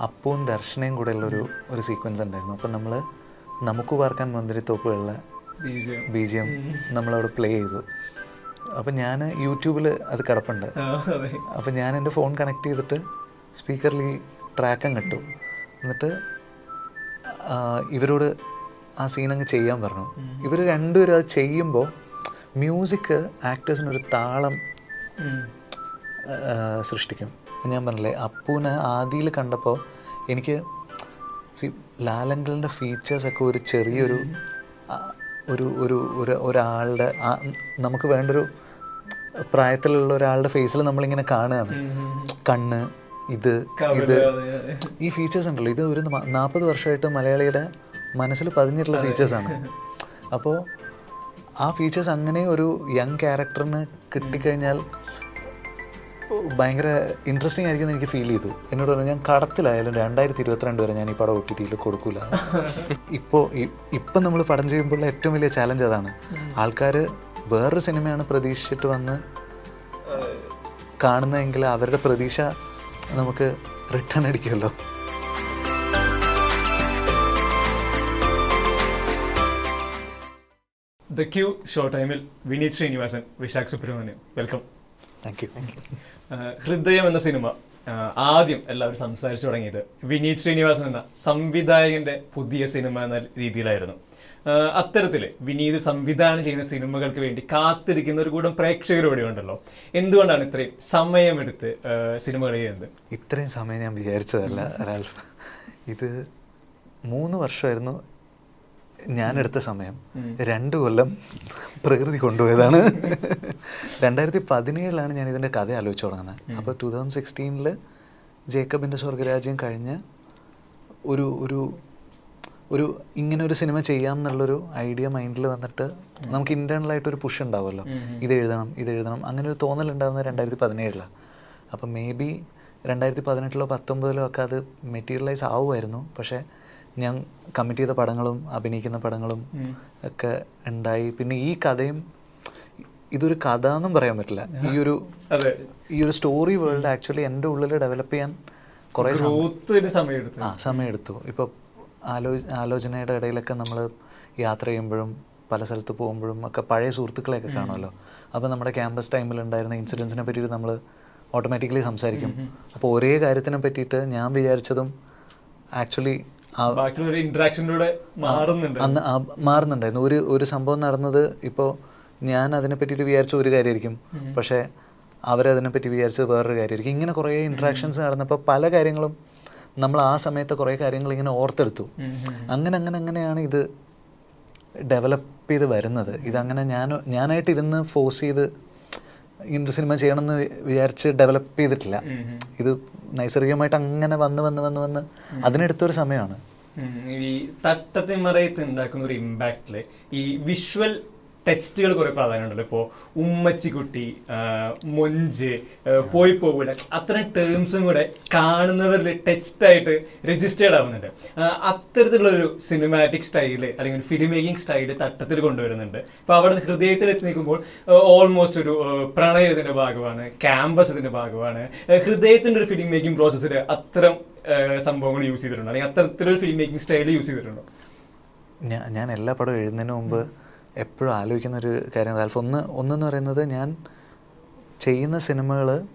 അപ്പവും ദർശനയും കൂടെ ഉള്ളൊരു ഒരു സീക്വൻസ് ഉണ്ടായിരുന്നു. അപ്പം നമ്മൾ നമുക്ക് പാർക്കാൻ മുന്തിരിത്തോപ്പുകളിലെ. B G M. നമ്മളവിടെ പ്ലേ ചെയ്തു. അപ്പം ഞാൻ യൂട്യൂബിൽ അത് കിടപ്പുണ്ട്. അപ്പം ഞാൻ എന്റെ ഫോൺ കണക്ട് ചെയ്തിട്ട് സ്പീക്കറിൽ ഈ ട്രാക്ക് ഇട്ടു. എന്നിട്ട് ഇവരോട് ആ സീൻ അങ്ങ് ചെയ്യാൻ പറഞ്ഞു. ഇവർ രണ്ടുപേരും അത് ചെയ്യുമ്പോൾ മ്യൂസിക് ആക്ടേഴ്സിനൊരു താളം. സൃഷ്ടിക്കും. ഞാൻ പറഞ്ഞില്ലേ അപ്പൂനെ ആദിയിൽ കണ്ടപ്പോൾ എനിക്ക് സി ലാലങ്കളുടെ ഫീച്ചേഴ്സൊക്കെ ഒരു ചെറിയൊരു ഒരു ഒരു ഒരു ഒരാളുടെ ആ, നമുക്ക് വേണ്ടൊരു പ്രായത്തിലുള്ള ഒരാളുടെ ഫേസിൽ നമ്മളിങ്ങനെ കാണുകയാണ്. കണ്ണ് ഇത് ഇത്. ഈ ഫീച്ചേഴ്സ് ഉണ്ടല്ലോ ഇത് ഒരു നാൽപ്പത് വർഷമായിട്ട് മലയാളിയുടെ മനസ്സിൽ പതിഞ്ഞിട്ടുള്ള ഫീച്ചേഴ്സാണ് അപ്പോൾ ആ ഫീച്ചേഴ്സ് അങ്ങനെ ഒരു യങ് ക്യാരക്ടറിന് കിട്ടിക്കഴിഞ്ഞാൽ ഭയങ്കര ഇൻട്രസ്റ്റിംഗ് ആയിരിക്കും എനിക്ക് ഫീൽ ചെയ്തു. എന്നോട് പറഞ്ഞു ഞാൻ കടത്തിലായാലും രണ്ടായിരത്തി ഇരുപത്തിരണ്ട് വരെ ഞാൻ ഈ പടം ഒ ടി ടിയിൽ കൊടുക്കൂല. ഇപ്പോൾ ഇപ്പം നമ്മൾ പടം ചെയ്യുമ്പോൾ ഏറ്റവും വലിയ ചാലഞ്ച് അതാണ്. ആൾക്കാർ വേറൊരു സിനിമയാണ് പ്രതീക്ഷിച്ചിട്ട് വന്ന് കാണുന്നതെങ്കിൽ അവരുടെ പ്രതീക്ഷ നമുക്ക് റിട്ടേൺ അടിക്കുമല്ലോ. ദ ക്യൂ ഷോ ടൈമിൽ Vineeth Sreenivasan Visakh Subramaniam. Welcome thank you Hridayam എന്ന സിനിമ ആദ്യം എല്ലാവരും സംസാരിച്ചു തുടങ്ങിയത് വിനീത് ശ്രീനിവാസൻ എന്ന സംവിധായകന്റെ പുതിയ സിനിമ എന്ന രീതിയിലായിരുന്നു. അത്തരത്തിൽ അത്തരത്തിൽ വിനീത് സംവിധാനം ചെയ്യുന്ന സിനിമകൾക്ക് വേണ്ടി കാത്തിരിക്കുന്ന ഒരു കൂടം പ്രേക്ഷകർ ഇവിടെ ഉണ്ടല്ലോ. എന്തുകൊണ്ടാണ് ഇത്രയും സമയമെടുത്ത് സിനിമകൾ ചെയ്യുന്നത്? ഇത്രയും സമയം ഞാൻ വിചാരിച്ചതല്ല റാൽഫ്. ഇത് മൂന്ന് വർഷമായിരുന്നു ഞാനെടുത്ത സമയം രണ്ട് കൊല്ലം പ്രകൃതി കൊണ്ടുപോയതാണ്. രണ്ടായിരത്തി പതിനേഴിലാണ് ഞാൻ ഇതിന്റെ കഥ ആലോചിച്ച് തുടങ്ങുന്നത്. അപ്പോൾ ടു തൗസൻഡ് സിക്സ്റ്റീനിൽ ജേക്കബിന്റെ സ്വർഗരാജ്യം കഴിഞ്ഞ് ഒരു ഒരു ഒരു ഇങ്ങനെ ഒരു സിനിമ ചെയ്യാം എന്നുള്ളൊരു ഐഡിയ മൈൻഡിൽ വന്നിട്ട് നമുക്ക് ഇന്റേർണലായിട്ട് ഒരു പുഷ് ഉണ്ടാവുമല്ലോ. ഇത് എഴുതണം ഇത് എഴുതണം അങ്ങനെ ഒരു തോന്നൽ ഉണ്ടാകുന്നത് രണ്ടായിരത്തി പതിനേഴിലാണ് അപ്പം മേ ബി രണ്ടായിരത്തി പതിനെട്ടിലോ പത്തൊമ്പതിലോ ഒക്കെ അത് മെറ്റീരിയലൈസ് ആവുമായിരുന്നു. പക്ഷേ ഞാൻ കമ്മിറ്റ് ചെയ്ത പടങ്ങളും അഭിനയിക്കുന്ന പടങ്ങളും ഒക്കെ ഉണ്ടായി. പിന്നെ ഈ കഥയും ഇതൊരു കഥ എന്നും പറയാൻ പറ്റില്ല. ഈ ഒരു ഈ ഒരു സ്റ്റോറി വേൾഡ് ആക്ച്വലി എന്റെ ഉള്ളിൽ ഡെവലപ്പ് ചെയ്യാൻ കുറേ സമയം ആ സമയമെടുത്തു. ഇപ്പോൾ ആലോ ആലോചനയുടെ ഇടയിലൊക്കെ നമ്മൾ യാത്ര ചെയ്യുമ്പോഴും പല സ്ഥലത്ത് പോകുമ്പോഴും ഒക്കെ പഴയ സുഹൃത്തുക്കളെയൊക്കെ കാണുമല്ലോ. അപ്പോൾ നമ്മുടെ ക്യാമ്പസ് ടൈമിൽ ഉണ്ടായിരുന്ന ഇൻസിഡൻസിനെ പറ്റിയിട്ട് നമ്മൾ ഓട്ടോമാറ്റിക്കലി സംസാരിക്കും. അപ്പോൾ ഒരേ കാര്യത്തിനെ പറ്റിയിട്ട് ഞാൻ വിചാരിച്ചതും ആക്ച്വലി അന്ന് മാറുന്നുണ്ടായിരുന്നു. ഒരു ഒരു സംഭവം നടന്നത് ഇപ്പോൾ ഞാൻ അതിനെ പറ്റിയിട്ട് വിചാരിച്ച ഒരു കാര്യമായിരിക്കും. പക്ഷേ അവരതിനെ പറ്റി വിചാരിച്ചത് വേറൊരു കാര്യമായിരിക്കും. ഇങ്ങനെ കുറേ ഇൻട്രാക്ഷൻസ് നടന്നപ്പോൾ പല കാര്യങ്ങളും നമ്മൾ ആ സമയത്ത് കുറേ കാര്യങ്ങൾ ഇങ്ങനെ ഓർത്തെടുത്തു. അങ്ങനെ അങ്ങനെ അങ്ങനെയാണ് ഇത് ഡെവലപ്പ് ചെയ്ത് വരുന്നത്. ഇതങ്ങനെ ഞാൻ ഞാനായിട്ട് ഇരുന്ന് ഫോഴ്സ് ചെയ്ത് ഇങ്ങനൊരു സിനിമ ചെയ്യണമെന്ന് വിചാരിച്ച് ഡെവലപ്പ് ചെയ്തിട്ടില്ല. ഇത് നൈസർഗികമായിട്ട് അങ്ങനെ വന്ന് വന്ന് വന്ന് വന്ന് അതിനെടുത്തൊരു സമയമാണ്. ഈ തട്ടത്തിമറയത്ത് ഉണ്ടാക്കുന്ന ഒരു ഇമ്പാക്റ്റിൽ ഈ വിഷ്വൽ ടെക്സ്റ്റുകൾ കുറെ പ്രാധാന്യമുണ്ടല്ലോ. ഇപ്പോ ഉമ്മച്ചിക്കുട്ടി മൊഞ്ച് പോയി പോകൂല അത്തരം ടേംസും കൂടെ കാണുന്നവരിൽ ടെക്സ്റ്റ് ആയിട്ട് രജിസ്റ്റേർഡ് ആവുന്നുണ്ട്. ആ, അത്തരത്തിലുള്ള ഒരു സിനിമാറ്റിക് സ്റ്റൈൽ അല്ലെങ്കിൽ ഫിലിം മേക്കിംഗ് സ്റ്റൈൽ തട്ടത്തിൽ കൊണ്ടുവരുന്നുണ്ട്. അപ്പൊ അവിടെ നിന്ന് ഹൃദയത്തിൽ എത്തി നിൽക്കുമ്പോൾ ഓൾമോസ്റ്റ് ഒരു പ്രണയത്തിന്റെ ഭാഗമാണ് ക്യാമ്പസ് ഇതിന്റെ ഭാഗമാണ് ഹൃദയത്തിന്റെ ഒരു ഫിലിം മേക്കിംഗ് പ്രോസസ്സിൽ അത്തരം സംഭവങ്ങൾ യൂസ് ചെയ്തിട്ടുണ്ടോ. അല്ലെങ്കിൽ അത്തരത്തിലൊരു ഫിലിം മേക്കിംഗ് സ്റ്റൈൽ യൂസ് ചെയ്തിട്ടുണ്ടോ? ഞാൻ ഞാൻ എല്ലാ പടവും എഴുതുന്നതിന് മുമ്പ് എപ്പോഴും ആലോചിക്കുന്ന ഒരു കാര്യം. റാൽഫ് ഒന്ന് ഒന്നെന്ന് പറയുന്നത് ഞാൻ ചെയ്യുന്ന സിനിമകൾ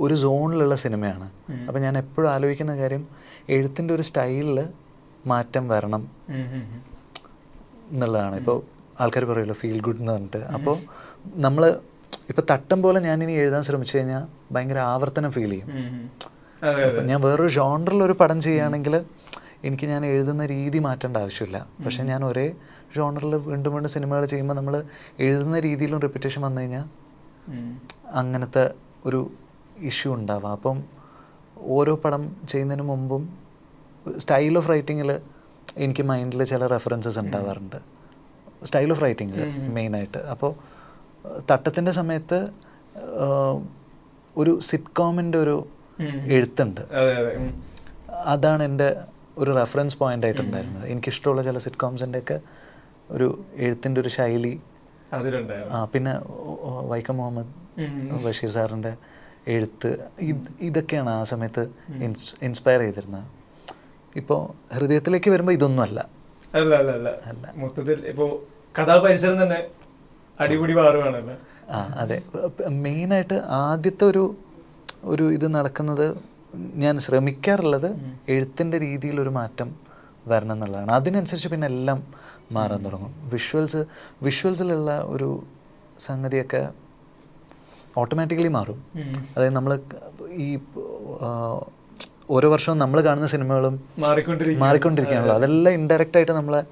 ഒരു സോണിലുള്ള സിനിമയാണ്. അപ്പം ഞാൻ എപ്പോഴും ആലോചിക്കുന്ന കാര്യം എഴുത്തിന്റെ ഒരു സ്റ്റൈലിൽ മാറ്റം വരണം എന്നുള്ളതാണ്. ഇപ്പോൾ ആൾക്കാർ പറയുമല്ലോ ഫീൽ ഗുഡ് എന്ന് പറഞ്ഞിട്ട്. അപ്പോൾ നമ്മൾ ഇപ്പോൾ തട്ടം പോലെ ഞാൻ ഇനി എഴുതാൻ ശ്രമിച്ചു കഴിഞ്ഞാൽ ഭയങ്കര ആവർത്തനം ഫീൽ ചെയ്യും. ഞാൻ വേറൊരു ജോണറിൽ ഒരു പടം ചെയ്യുകയാണെങ്കിൽ എനിക്ക് ഞാൻ എഴുതുന്ന രീതി മാറ്റേണ്ട ആവശ്യമില്ല. പക്ഷെ ഞാൻ ഒരേ ജോണറിൽ വീണ്ടും വീണ്ടും സിനിമകൾ ചെയ്യുമ്പോൾ നമ്മൾ എഴുതുന്ന രീതിയിലും റിപ്പിറ്റേഷൻ വന്നു കഴിഞ്ഞാൽ അങ്ങനത്തെ ഒരു ഇഷ്യൂ ഉണ്ടാവാം. അപ്പം ഓരോ പടം ചെയ്യുന്നതിന് മുമ്പും സ്റ്റൈൽ ഓഫ് റൈറ്റിങ്ങിൽ എനിക്ക് മൈൻഡിൽ ചില റെഫറൻസസ് ഉണ്ടാവാറുണ്ട്. സ്റ്റൈൽ ഓഫ് റൈറ്റിങ്ങിൽ മെയിനായിട്ട് അപ്പോൾ തട്ടത്തിന്റെ സമയത്ത് ഒരു സിറ്റ്കോമിന്റെ ഒരു എഴുത്തുണ്ട്. അതെ അതെ. അതാണ് എന്റെ ഒരു റെഫറൻസ് പോയിന്റ് ആയിട്ടുണ്ടായിരുന്നത്. എനിക്കിഷ്ടമുള്ള ചില സിറ്റ്കോംസിന്റെ ഒക്കെ ഒരു എഴുത്തിന്റെ ഒരു ശൈലി. ആ, പിന്നെ വൈക്കം മുഹമ്മദ് ബഷീർ സാറിന്റെ എഴുത്ത്. ഇതൊക്കെയാണ് ആ സമയത്ത് ഇൻസ്പയർ ചെയ്തിരുന്നത്. ഇപ്പോൾ ഹൃദയത്തിലേക്ക് വരുമ്പോൾ ഇതൊന്നും അല്ല. അല്ല അല്ല അല്ല. മൊത്തത്തിൽ ഇപ്പോ കഥാപരിസരം തന്നെ അടിപൊളി മാറുകയാണല്ലോ ആ അതെ. മെയിനായിട്ട് ആദ്യത്തെ ഒരു ഒരു ഇത് നടക്കുന്നത് ഞാൻ ശ്രമിക്കാറുള്ളത് എഴുത്തിന്റെ രീതിയിലൊരു മാറ്റം വരണം എന്നുള്ളതാണ് അതിനനുസരിച്ച് പിന്നെ എല്ലാം മാറാൻ തുടങ്ങും. വിഷ്വൽസ് വിഷ്വൽസിലുള്ള ഒരു സംഗതിയൊക്കെ ഓട്ടോമാറ്റിക്കലി മാറും. അതായത് നമ്മൾ ഈ ഓരോ വർഷവും നമ്മൾ കാണുന്ന സിനിമകളും മാറിക്കൊണ്ടിരിക്കുകയാണ്. മാറിക്കൊണ്ടിരിക്കുകയാണല്ലോ. അതെല്ലാം ഇൻഡയറക്റ്റ് ആയിട്ട് നമ്മളെ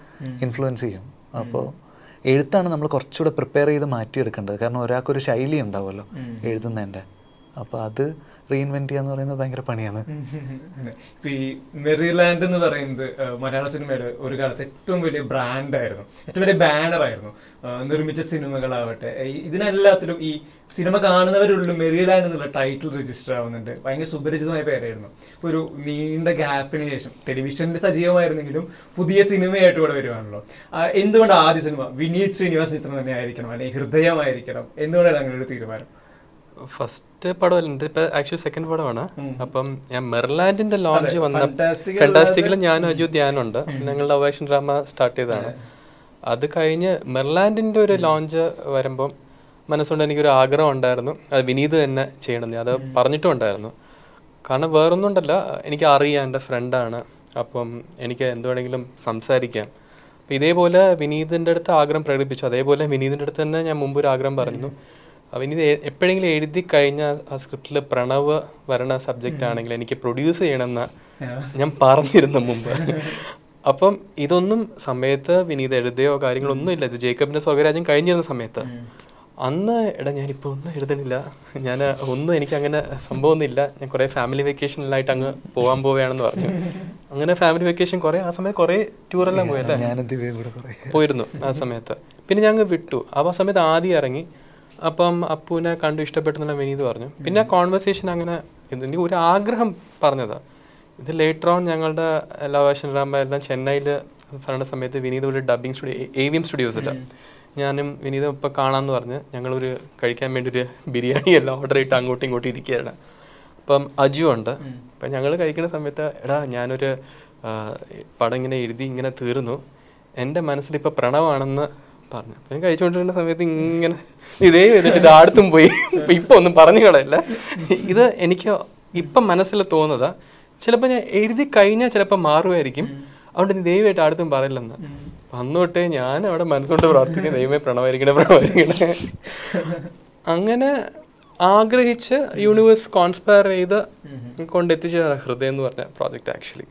ഇൻഫ്ലുവൻസ് ചെയ്യും. അപ്പോൾ എഴുത്താണ് നമ്മൾ കുറച്ചുകൂടെ പ്രിപ്പയർ ചെയ്ത് മാറ്റിയെടുക്കേണ്ടത്. കാരണം ഒരാൾക്കൊരു ശൈലി ഉണ്ടാവുമല്ലോ എഴുതുന്നതിന്റെ. അപ്പോൾ അത് റീഇൻവെന്റ് ചെയ്യാന്ന് പറയുന്നത് ഭയങ്കര പണിയാണ്. ഇപ്പൊ ഈ മെറിലാൻഡ് എന്ന് പറയുന്നത് മലയാള സിനിമയുടെ ഒരു കാലത്ത് ഏറ്റവും വലിയ ബ്രാൻഡായിരുന്നു ഏറ്റവും വലിയ ബാനറായിരുന്നു നിർമ്മിച്ച സിനിമകളാവട്ടെ. ഇതിനെല്ലാത്തിലും ഈ സിനിമ കാണുന്നവരുള്ളിൽ മെറിലാൻഡ് എന്നുള്ള ടൈറ്റിൽ രജിസ്റ്റർ ആവുന്നുണ്ട്. ഭയങ്കര സുപരിചിതമായ പേരായിരുന്നു. ഇപ്പൊ ഒരു നീണ്ട ഗ്യാപ്പിന് ശേഷം ടെലിവിഷനിൽ സജീവമായിരുന്നെങ്കിലും പുതിയ സിനിമയായിട്ട് ഇവിടെ വരുവാണല്ലോ. എന്തുകൊണ്ട് ആദ്യ സിനിമ വിനീത് ശ്രീനിവാസ് ചിത്രം തന്നെ ആയിരിക്കണം അല്ലെങ്കിൽ ഹൃദയമായിരിക്കണം? എന്തുകൊണ്ടാണ് അങ്ങനെ ഒരു തീരുമാനം? ഫസ്റ്റ് പടമല്ല എന്റെ ഇപ്പൊ ആക്ച്വലി സെക്കൻഡ് പടമാണ്. അപ്പം ഞാൻ മെർലാൻഡിന്റെ ലോഞ്ച് വന്ന ഫെന്റാസ്റ്റിക്കിൽ ഞാനും അജു ധ്യാനുണ്ട് ഞങ്ങളുടെ അവേഷൻ ഡ്രാമ സ്റ്റാർട്ട് ചെയ്തതാണ്. അത്. കഴിഞ്ഞ് മെർലാൻഡിന്റെ ഒരു ലോഞ്ച് വരുമ്പം മനസ്സുകൊണ്ട് എനിക്കൊരു ആഗ്രഹം ഉണ്ടായിരുന്നു. അത് വിനീത് തന്നെ ചെയ്യണമെന്ന്. അത് പറഞ്ഞിട്ടും ഉണ്ടായിരുന്നു. കാരണം വേറൊന്നും ഉണ്ടല്ല എനിക്ക് അറിയാം എന്റെ ഫ്രണ്ടാണ് അപ്പം എനിക്ക് എന്ത് വേണമെങ്കിലും സംസാരിക്കാം. അപ്പം ഇതേപോലെ വിനീതിന്റെ അടുത്ത് ആഗ്രഹം പ്രകടിപ്പിച്ചു. അതേപോലെ വിനീതിന്റെ അടുത്ത് തന്നെ ഞാൻ മുമ്പ് ഒരു ആഗ്രഹം പറഞ്ഞു. ആ ഇനി എപ്പോഴെങ്കിലും എഴുതി കഴിഞ്ഞ ആ സ്ക്രിപ്റ്റിൽ പ്രണവ് വരണ സബ്ജക്റ്റ് ആണെങ്കിൽ എനിക്ക് പ്രൊഡ്യൂസ് ചെയ്യണമെന്ന് ഞാൻ പറഞ്ഞിരുന്ന മുമ്പ്. അപ്പം ഇതൊന്നും സമയത്ത് വിനീത് എഴുതുകയോ കാര്യങ്ങളൊന്നും ഇല്ല. ഇത് ജേക്കബിന്റെ സ്വർഗരാജ്യം കഴിഞ്ഞിരുന്ന സമയത്ത്. അന്ന് എടാ ഞാനിപ്പോൾ ഒന്നും എഴുതണില്ല. ഞാൻ ഒന്നും എനിക്ക് അങ്ങനെ സംഭവമൊന്നുമില്ല. ഞാൻ കുറേ ഫാമിലി വെക്കേഷനിലായിട്ട് അങ്ങ് പോകാൻ പോവുകയാണെന്ന് പറഞ്ഞു. അങ്ങനെ ഫാമിലി വെക്കേഷൻ കുറേ ആ സമയത്ത് കുറേ ടൂറെല്ലാം പോയല്ലേ? പോയിരുന്നു ആ സമയത്ത്. പിന്നെ ഞങ്ങൾ വിട്ടു. ആ സമയത്ത് ആദ്യം ഇറങ്ങി. അപ്പം അപ്പുവിനെ കണ്ടു ഇഷ്ടപ്പെട്ടെന്നുള്ള വിനീത് പറഞ്ഞു. പിന്നെ കോൺവെർസേഷൻ അങ്ങനെ ഇതിന്റെ ഒരു ആഗ്രഹം പറഞ്ഞതാ. ഇത് ലേറ്റർ ഓൺ ഞങ്ങളുടെ ലവേഷൻ രാമ എല്ലാം ചെന്നൈയിൽ പറയുന്ന സമയത്ത് വിനീത് ഒരു dubbing studio A V M സ്റ്റുഡിയോസില്ല ഞാനും വിനീതും ഇപ്പം കാണാമെന്ന് പറഞ്ഞ് ഞങ്ങളൊരു കഴിക്കാൻ വേണ്ടി ഒരു ബിരിയാണി എല്ലാം ഓർഡർ ചെയ്തിട്ട് അങ്ങോട്ടും ഇങ്ങോട്ടും ഇരിക്കുകയാണ്. അപ്പം അജു ഉണ്ട്. അപ്പം ഞങ്ങൾ കഴിക്കുന്ന സമയത്ത് എടാ ഞാനൊരു പടം ഇങ്ങനെ എഴുതി ഇങ്ങനെ തീർന്നു. എന്റെ മനസ്സിൽ ഇപ്പം പ്രണവാണെന്ന് പറഞ്ഞു. ഞാൻ കഴിച്ചുകൊണ്ടിരുന്ന സമയത്ത് ഇങ്ങനെ ഇതേ ചെയ്തിട്ട് ഇത് അടുത്തും പോയി. ഇപ്പം ഒന്നും പറഞ്ഞു കളയല്ല ഇത് എനിക്ക് ഇപ്പം മനസ്സിൽ തോന്നുന്നത് ചിലപ്പോൾ ഞാൻ എഴുതി കഴിഞ്ഞാൽ ചിലപ്പോൾ മാറുമായിരിക്കും. അതുകൊണ്ട് ദൈവമായിട്ട് അടുത്തും പറയില്ലെന്ന്. അന്ന് ഞാൻ അവിടെ മനസ്സുകൊണ്ട് പ്രാർത്ഥിക്കും ദൈവമേ പ്രണവായിരിക്കണേ പ്രണവായിരിക്കണേ അങ്ങനെ ആഗ്രഹിച്ച് യൂണിവേഴ്സ് കോൺസ്പയർ ചെയ്ത് കൊണ്ടെത്തിച്ച ഹൃദയം എന്ന് പറഞ്ഞ പ്രോജക്റ്റ് ആക്ച്വലി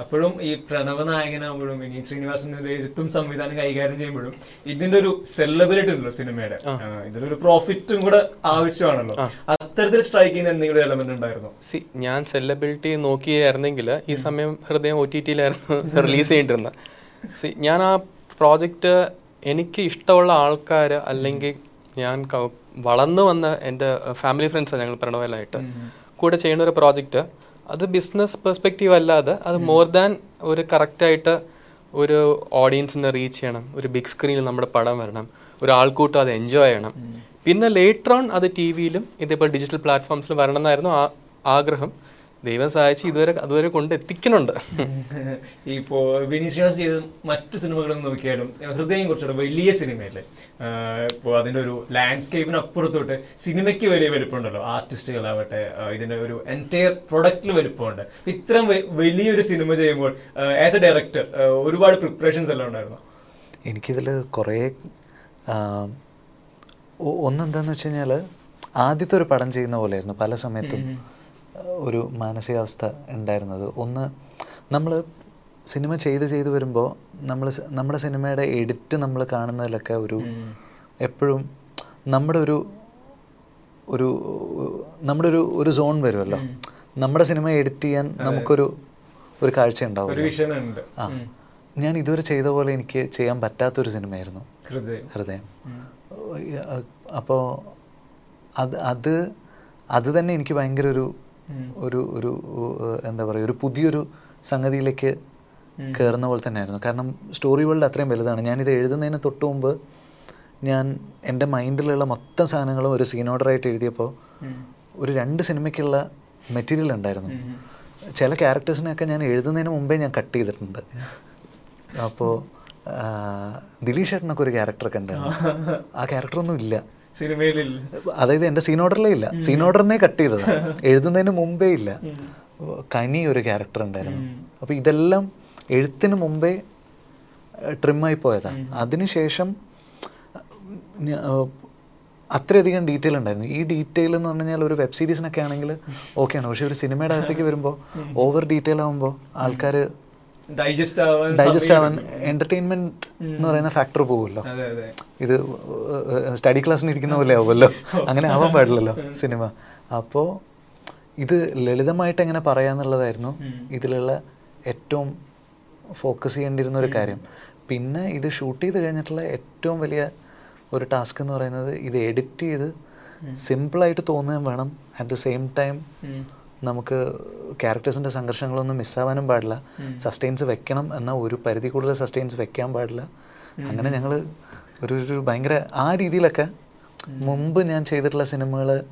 അപ്പോഴും ഈ പ്രണവ നായകനാകുമ്പോഴും വിനീത് ശ്രീനിവാസന്റെ എഴുത്തും സംവിധാനം കൈകാര്യം ചെയ്യുമ്പോഴും ഇതിന്റെ ഒരു സെല്ലബിലിറ്റി ഉണ്ടല്ലോ സിനിമയുടെ. ഇതിലൊരു പ്രോഫിറ്റും കൂടെ ആവശ്യമാണല്ലോ. അത്തരത്തിൽ സ്ട്രൈക്ക് ചെയ്യുന്ന എന്തെങ്കിലും എലമെന്റ് ഉണ്ടായിരുന്നു? സി ഞാൻ സെല്ലബിലിറ്റി നോക്കിയായിരുന്നെങ്കിൽ ഈ സമയം ഹൃദയം ഒ ടി ടിയിലായിരുന്നു റിലീസ് ചെയ്തിരുന്നത് സി ഞാൻ ആ പ്രോജക്റ്റ് എനിക്ക് ഇഷ്ടമുള്ള ആൾക്കാർ അല്ലെങ്കിൽ ഞാൻ വളർന്നു വന്ന എന്റെ ഫാമിലി ഫ്രണ്ട്സാണ് ഞങ്ങൾ പ്രണവലായിട്ട്. കൂടെ ചെയ്യുന്ന ഒരു പ്രോജക്റ്റ് അത് ബിസിനസ് പെർസ്പെക്റ്റീവ് അല്ലാതെ അത് മോർ ദാൻ ഒരു കറക്റ്റായിട്ട് ഒരു ഓഡിയൻസിനെ റീച്ച് ചെയ്യണം. ഒരു ബിഗ് സ്ക്രീനിൽ നമ്മുടെ പടം വരണം. ഒരു ആൾക്കൂട്ടം അത് എൻജോയ് ചെയ്യണം. പിന്നെ ലേറ്റർ ഓൺ അത് ടി വിയിലും ഇതേപോലെ ഡിജിറ്റൽ പ്ലാറ്റ്ഫോംസിലും വരണം എന്നായിരുന്നു ആ ആഗ്രഹം. ദൈവം സഹായിച്ച് ഇതുവരെ അതുവരെ കൊണ്ട് എത്തിക്കുന്നുണ്ട്. ഇപ്പോ വിനീഷ് ചെയ്ത മറ്റു സിനിമകളും നോക്കിയാലും ഹൃദയം കുറച്ചുകൂടെ വലിയ സിനിമയല്ലേ? ഇപ്പോ അതിന്റെ ഒരു ലാൻഡ്സ്കേപ്പിന് അപ്പുറത്തോട്ട് സിനിമയ്ക്ക് വലിയ വലുപ്പമുണ്ടല്ലോ. ആർട്ടിസ്റ്റുകളാവട്ടെ ഇതിന്റെ ഒരു എന്റയർ പ്രൊഡക്റ്റിൽ വലുപ്പമുണ്ട്. ഇത്രയും വലിയൊരു സിനിമ ചെയ്യുമ്പോൾ ആസ് എ ഡയറക്ടർ ഒരുപാട് പ്രിപ്പറേഷൻസ് എല്ലാം ഉണ്ടായിരുന്നു? എനിക്കിതിൽ കുറേ ഒന്നെന്താന്ന് വെച്ച് കഴിഞ്ഞാൽ ആദ്യത്തെ ഒരു പടം ചെയ്യുന്ന പോലെയായിരുന്നു പല സമയത്തും. ഒരു മാനസികാവസ്ഥ ഉണ്ടായിരുന്നത്. ഒന്ന് നമ്മൾ സിനിമ ചെയ്ത് ചെയ്ത് വരുമ്പോൾ നമ്മൾ നമ്മുടെ സിനിമയുടെ എഡിറ്റ് നമ്മൾ കാണുന്നതിലൊക്കെ ഒരു എപ്പോഴും നമ്മുടെ ഒരു ഒരു നമ്മുടെ ഒരു ഒരു സോൺ വരുമല്ലോ. നമ്മുടെ സിനിമ എഡിറ്റ് ചെയ്യാൻ നമുക്കൊരു ഒരു കാഴ്ച ഉണ്ടാവും ആ. ഞാൻ ഇതുവരെ ചെയ്ത പോലെ എനിക്ക് ചെയ്യാൻ പറ്റാത്തൊരു സിനിമയായിരുന്നു. ഹൃദയം. അപ്പോൾ അത് അത് അത് തന്നെ എനിക്ക് ഭയങ്കര ഒരു ഒരു ഒരു എന്താ പറയുക ഒരു പുതിയൊരു സംഗതിയിലേക്ക് കയറുന്ന പോലെ തന്നെയായിരുന്നു. കാരണം സ്റ്റോറി വേൾഡ് അത്രയും വലുതാണ്. ഞാനിത് എഴുതുന്നതിന് തൊട്ട് മുമ്പ് ഞാൻ എന്റെ മൈൻഡിലുള്ള മൊത്തം സാധനങ്ങളും ഒരു സീൻ ഓർഡറായിട്ട് എഴുതിയപ്പോൾ ഒരു രണ്ട് സിനിമയ്ക്കുള്ള മെറ്റീരിയൽ ഉണ്ടായിരുന്നു. ചില ക്യാരക്ടേഴ്സിനെയൊക്കെ ഞാൻ എഴുതുന്നതിന് മുമ്പേ ഞാൻ കട്ട് ചെയ്തിട്ടുണ്ട്. അപ്പോൾ ദിലീഷ് ചേട്ടനൊക്കെ ഒരു ക്യാരക്ടറൊക്കെ ഉണ്ടായിരുന്നു. ആ. ക്യാരക്ടറൊന്നും ഇല്ല. സിനിമയിലില്ല. അതായത് എന്റെ സീൻ ഓർഡറിലേ ഇല്ല. സീൻ ഓർഡറിനെ കട്ട് ചെയ്തതാണ് എഴുതുന്നതിന് മുമ്പേ ഇല്ല. കനി ഒരു ക്യാരക്ടർ ഉണ്ടായിരുന്നു. അപ്പോൾ ഇതെല്ലാം എഴുത്തിന് മുമ്പേ ട്രിമ്മായി പോയതാണ് അതിനുശേഷം അത്രയധികം ഡീറ്റെയിൽ ഉണ്ടായിരുന്നു. ഈ ഡീറ്റെയിൽ എന്ന് പറഞ്ഞാൽ കഴിഞ്ഞാൽ ഒരു വെബ് സീരീസിനൊക്കെ ആണെങ്കിൽ ഓക്കെയാണ് പക്ഷെ ഒരു സിനിമയുടെ അകത്തേക്ക് വരുമ്പോൾ ഓവർ ഡീറ്റെയിൽ ആകുമ്പോൾ ആൾക്കാർ ഡൈജസ്റ്റ് ആവാൻ എന്റർടൈൻമെന്റ് എന്ന് പറയുന്ന ഫാക്ടർ പോകുമല്ലോ. ഇത് സ്റ്റഡി ക്ലാസ്സിന് ഇരിക്കുന്ന പോലെ ആവുമല്ലോ. അങ്ങനെ ആവാൻ പാടില്ലല്ലോ സിനിമ അപ്പോൾ ഇത് ലളിതമായിട്ട് എങ്ങനെ പറയാന്നുള്ളതായിരുന്നു. ഇതിലുള്ള ഏറ്റവും ഫോക്കസ് ചെയ്യേണ്ടിയിരുന്ന ഒരു കാര്യം. പിന്നെ ഇത് ഷൂട്ട് ചെയ്ത് കഴിഞ്ഞിട്ടുള്ള ഏറ്റവും വലിയ ഒരു ടാസ്ക് എന്ന് പറയുന്നത് ഇത് എഡിറ്റ് ചെയ്ത് സിമ്പിളായിട്ട് തോന്നുകയും വേണം. At the same time. നമുക്ക് ക്യാരക്ടേഴ്സിന്റെ സംഘർഷങ്ങളൊന്നും മിസ്സാവാനും പാടില്ല. സസ്റ്റെയിൻസ് വെക്കണം എന്നാൽ ഒരു പരിധി കൂടുതൽ സസ്റ്റെയിൻസ് വെക്കാൻ പാടില്ല. അങ്ങനെ ഞങ്ങൾ ഒരു ഒരു ഭയങ്കര ആ രീതിയിലൊക്കെ മുമ്പ് ഞാൻ ചെയ്തിട്ടുള്ള സിനിമകൾ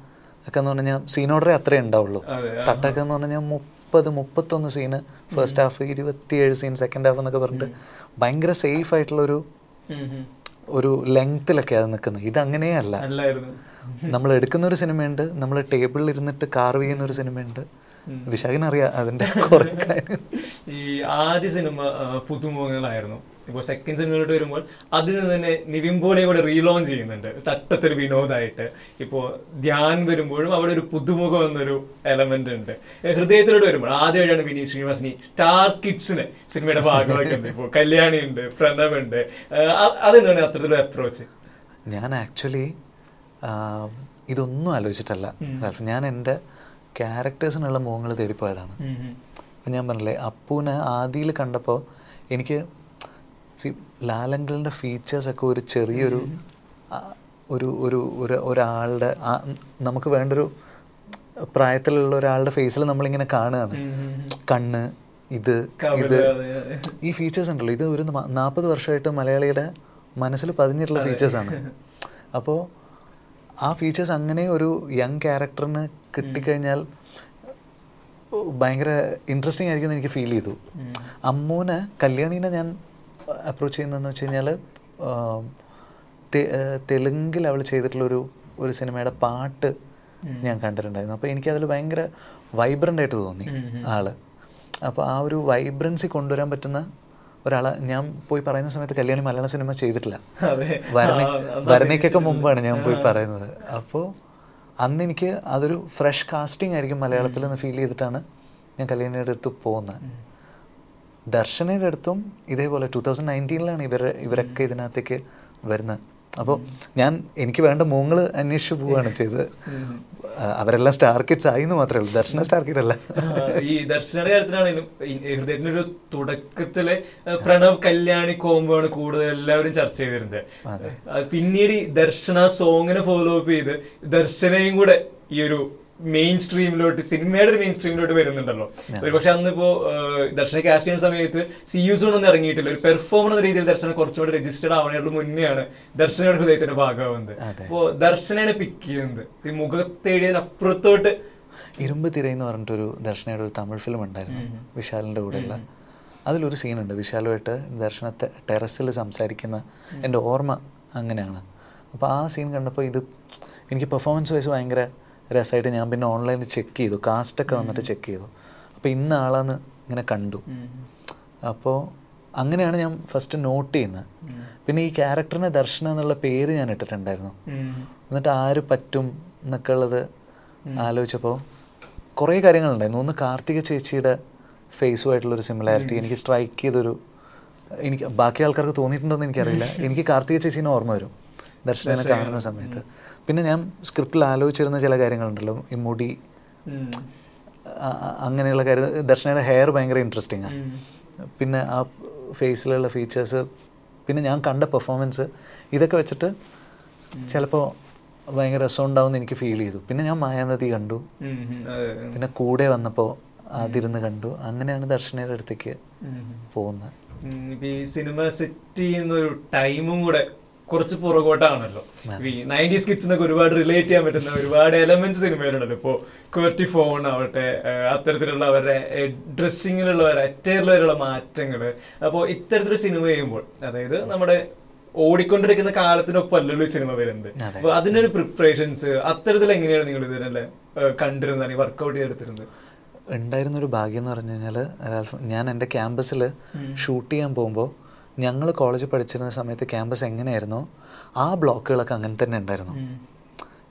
ഒക്കെ എന്ന് പറഞ്ഞാൽ സീൻ ഓർഡറേ അത്രേ ഉണ്ടാവുള്ളൂ. തട്ടൊക്കെ എന്ന് പറഞ്ഞാൽ മുപ്പത് മുപ്പത്തൊന്ന് സീന് ഫസ്റ്റ് ഹാഫ് ഇരുപത്തിയേഴ് സീൻ സെക്കൻഡ് ഹാഫ് എന്നൊക്കെ പറഞ്ഞിട്ട് ഭയങ്കര സേഫ് ആയിട്ടുള്ള ഒരു ലെങ്ത്തിലൊക്കെ അത് നിൽക്കുന്നത്. ഇത് അങ്ങനെയല്ല നമ്മൾ എടുക്കുന്ന ഒരു സിനിമയുണ്ട് നമ്മൾ ടേബിളിൽ ഇരുന്നിട്ട് കാർവ് ചെയ്യുന്ന ഒരു സിനിമയുണ്ട് വിശാഖിനറിയാം അതിന്റെ കുറെ ഈ ആദ്യ സിനിമ പുതുമുഖങ്ങളായിരുന്നു. ഇപ്പോൾ സെക്കൻഡ് സിനിമയിലോട്ട് വരുമ്പോൾ അതിൽ നിന്ന് തന്നെ നിവിൻ പോലെ കൂടെ റീലോഞ്ച് ചെയ്യുന്നുണ്ട്. തട്ടത്തിൽ വിനോദായിട്ട്. ഇപ്പോൾ ധ്യാൻ വരുമ്പോഴും അവിടെ ഒരു പുതുമുഖം എന്നൊരു എലമെന്റ് ഉണ്ട്. ഹൃദയത്തിലൂടെ ഹൃദയത്തിലോട്ട് വരുമ്പോൾ ആദ്യമായിട്ടാണ് വിനീത് ശ്രീനിവാസിനി സ്റ്റാർ കിഡ്സിന് സിനിമയുടെ ഭാഗമാക്കുന്നത് ഇപ്പോൾ കല്യാണി ഉണ്ട് പ്രണവ് ഉണ്ട് അതെന്താണ് അത്തരത്തിലൊരു അപ്രോച്ച് ഞാൻ ആക്ച്വലി ഇതൊന്നും ആലോചിച്ചിട്ടല്ല. ഞാൻ എന്റെ ക്യാരക്ടേഴ്സിനുള്ള മുഖങ്ങൾ തേടിപ്പോയതാണ്. അപ്പം ഞാൻ പറഞ്ഞില്ലേ അപ്പൂനെ ആദിയിൽ കണ്ടപ്പോൾ എനിക്ക് സി ഫീച്ചേഴ്സ് ഒക്കെ ഒരു ചെറിയൊരു ഒരു ഒരു ഒരു ഒരാളുടെ നമുക്ക് വേണ്ടൊരു പ്രായത്തിലുള്ള ഒരാളുടെ ഫേസിൽ നമ്മളിങ്ങനെ കാണുകയാണ്. കണ്ണ് ഇത് ഇത്. ഈ ഫീച്ചേഴ്സ് ഉണ്ടല്ലോ. ഇത് ഒരു നാൽപ്പത് വർഷമായിട്ട് മലയാളിയുടെ മനസ്സിൽ പതിഞ്ഞിട്ടുള്ള ഫീച്ചേഴ്സാണ് അപ്പോൾ ആ ഫീച്ചേഴ്സ് അങ്ങനെ ഒരു യങ് ക്യാരക്ടറിന് കിട്ടിക്കഴിഞ്ഞാൽ ഭയങ്കര ഇൻട്രസ്റ്റിംഗ് ആയിരിക്കും എന്ന് എനിക്ക് ഫീൽ ചെയ്തു. അമ്മൂനെ കല്യാണീനെ ഞാൻ അപ്രോച്ച് ചെയ്യുന്നതെന്ന് വെച്ച് കഴിഞ്ഞാൽ തെലുങ്കിൽ അവൾ ചെയ്തിട്ടുള്ളൊരു ഒരു സിനിമയുടെ പാട്ട് ഞാൻ കണ്ടിട്ടുണ്ടായിരുന്നു. അപ്പോൾ എനിക്കതിൽ ഭയങ്കര വൈബ്രന്റ് ആയിട്ട് തോന്നി ആൾ. അപ്പോൾ ആ ഒരു വൈബ്രൻസി കൊണ്ടുവരാൻ പറ്റുന്ന ഒരാളെ ഞാൻ പോയി പറയുന്ന സമയത്ത് കല്യാണി മലയാള സിനിമ ചെയ്തിട്ടില്ല. വരണ വരണയ്ക്കൊക്കെ മുമ്പാണ് ഞാൻ പോയി പറയുന്നത്. അപ്പോൾ അന്ന് എനിക്ക് അതൊരു ഫ്രഷ് കാസ്റ്റിംഗ് ആയിരിക്കും മലയാളത്തിൽ നിന്ന് ഫീൽ ചെയ്തിട്ടാണ് ഞാൻ കല്യാണിയുടെ അടുത്ത് പോകുന്നത് ദർശനയുടെ അടുത്തും ഇതേപോലെ ടൂ തൗസൻഡ് നയന്റീനിലാണ് ഇവർ ഇവരൊക്കെ ഇതിനകത്തേക്ക് വരുന്നത്. അപ്പോൾ ഞാൻ എനിക്ക് വേണ്ട മൂങ്ങൾ അന്വേഷിച്ച് പോവുകയാണ് ചെയ്തത്. അവരെല്ലാം സ്റ്റാർ കിഡ്സ് ആയി എന്ന് മാത്രമേ ഉള്ളൂ. ദർശന സ്റ്റാർ കിഡ് അല്ല. ഈ ദർശനയുടെ കാര്യത്തിലാണെങ്കിലും ഹൃദയത്തിന് ഹൃദയത്തിന്റെ ഒരു തുടക്കത്തിലെ പ്രണവ് കല്യാണി കോംബോ ആണ് കൂടുതൽ എല്ലാവരും ചർച്ച ചെയ്തിരുന്നത് പിന്നീട് ഈ ദർശന സോങ്ങിനെ ഫോളോ അപ്പ് ചെയ്ത് ദർശനയും കൂടെ ഈ ഒരു മെയിൻ സ്ട്രീമിലോട്ട് സിനിമയുടെ ഒരു മെയിൻ സ്ട്രീമിലോട്ട് വരുന്നുണ്ടല്ലോ. ഒരു പക്ഷെ അന്നിപ്പോ ദർശന കാസ്റ്റ് ചെയ്യുന്ന സമയത്ത് സി യു സോൺ ഒന്നും ഇറങ്ങിയിട്ടില്ല. ഒരു പെർഫോമർ എന്ന രീതിയിൽ ദർശന കുറച്ചുകൂടി രജിസ്റ്റർഡ് ആവണേയുള്ള മുന്നെയാണ് ദർശനയുടെ ഹൃദയത്തിന്റെ ഭാഗമാവുന്നത്. അപ്പോ ദർശനയാണ് പിക്ക് ചെയ്യുന്നത്. ഈ മുഖത്തേടിയതിന് അപ്പുറത്തോട്ട് ഇരുമ്പ് തിര എന്ന് പറഞ്ഞിട്ടൊരു ദർശനയുടെ ഒരു തമിഴ് ഫിലിം ഉണ്ടായിരുന്നു. വിശാലിന്റെ കൂടെയുള്ള. അതിലൊരു സീനുണ്ട് വിശാലുമായിട്ട് ദർശനത്തെ ടെറസിൽ സംസാരിക്കുന്ന എന്റെ ഓർമ്മ അങ്ങനെയാണ്. അപ്പോൾ ആ സീൻ കണ്ടപ്പോൾ ഇത് എനിക്ക് പെർഫോമൻസ് വൈസ് ഭയങ്കര രസമായിട്ട് ഞാൻ പിന്നെ ഓൺലൈനിൽ ചെക്ക് ചെയ്തു. കാസ്റ്റൊക്കെ വന്നിട്ട് ചെക്ക് ചെയ്തു. അപ്പോൾ ഇന്ന ആളാന്ന് ഇങ്ങനെ കണ്ടു. അപ്പോൾ അങ്ങനെയാണ് ഞാൻ ഫസ്റ്റ് നോട്ട് ചെയ്യുന്നത് പിന്നെ ഈ ക്യാരക്ടറിനെ ദർശനം എന്നുള്ള പേര് ഞാൻ ഇട്ടിട്ടുണ്ടായിരുന്നു. എന്നിട്ട് ആര് പറ്റും എന്നൊക്കെ ഉള്ളത് ആലോചിച്ചപ്പോൾ കുറേ കാര്യങ്ങളുണ്ടായിരുന്നു. ഒന്ന് കാർത്തിക ചേച്ചിയുടെ ഫേസുമായിട്ടുള്ളൊരു സിമിലാരിറ്റി എനിക്ക് സ്ട്രൈക്ക് ചെയ്തൊരു എനിക്ക് ബാക്കി ആൾക്കാർക്ക് തോന്നിയിട്ടുണ്ടോ എന്ന് എനിക്കറിയില്ല എനിക്ക് കാർത്തിക ചേച്ചീനെ ഓർമ്മ വരും. ദർശനെ കാണുന്ന സമയത്ത്. പിന്നെ ഞാൻ സ്ക്രിപ്റ്റിൽ ആലോചിച്ചിരുന്ന ചില കാര്യങ്ങളുണ്ടല്ലോ. ഈ മുടി അങ്ങനെയുള്ള കാര്യം. ദർശനയുടെ ഹെയർ ഭയങ്കര ഇൻട്രസ്റ്റിംഗ് ആണ് പിന്നെ ആ ഫേസിലുള്ള ഫീച്ചേഴ്സ് പിന്നെ ഞാൻ കണ്ട പെർഫോമൻസ് ഇതൊക്കെ വെച്ചിട്ട് ചിലപ്പോൾ ഭയങ്കര രസമുണ്ടാവുമെന്ന് എനിക്ക് ഫീൽ ചെയ്തു. പിന്നെ ഞാൻ മായാനദി കണ്ടു. പിന്നെ കൂടെ വന്നപ്പോൾ അതിരുന്ന് കണ്ടു. അങ്ങനെയാണ് ദർശനയുടെ അടുത്തേക്ക് പോകുന്നത്. സിനിമ സെറ്റ് ചെയ്യുന്ന ഒരു ടൈമും കൂടെ കുറച്ച് പുറകോട്ടാണല്ലോ. ഈ നയന്റീസ് കിഡ്സിനൊക്കെ ഒരുപാട് റിലേറ്റ് ചെയ്യാൻ പറ്റുന്ന ഒരുപാട് എലമെന്റ്സ് സിനിമയിലുണ്ടല്ലോ. ഇപ്പോ ക്വർട്ടി ഫോൺ ആവട്ടെ അത്തരത്തിലുള്ള അവരുടെ ഡ്രസ്സിങ്ങിലുള്ള അറ്റയറിലുള്ള മാറ്റങ്ങൾ അപ്പോൾ ഇത്തരത്തിലുള്ള സിനിമ ചെയ്യുമ്പോൾ അതായത് നമ്മുടെ ഓടിക്കൊണ്ടിരിക്കുന്ന കാലത്തിനൊപ്പം അല്ലല്ലോ ഈ സിനിമ വരുന്നത്. അപ്പൊ അതിനൊരു പ്രിപ്പറേഷൻസ് അത്തരത്തിൽ എങ്ങനെയാണ് നിങ്ങൾ ഇതിനെ കണ്ടിരുന്നത് വർക്ക്ഔട്ട് ചെയ്തെടുത്തിരുന്നത്? ഉണ്ടായിരുന്നൊരു ഭാഗ്യം എന്ന് പറഞ്ഞു കഴിഞ്ഞാൽ ഞാൻ എന്റെ ക്യാമ്പസിൽ ഷൂട്ട് ചെയ്യാൻ പോകുമ്പോൾ ഞങ്ങൾ കോളേജിൽ പഠിച്ചിരുന്ന സമയത്ത് ക്യാമ്പസ് എങ്ങനെയായിരുന്നോ? ആ ബ്ലോക്കുകളൊക്കെ അങ്ങനെ തന്നെ ഉണ്ടായിരുന്നു.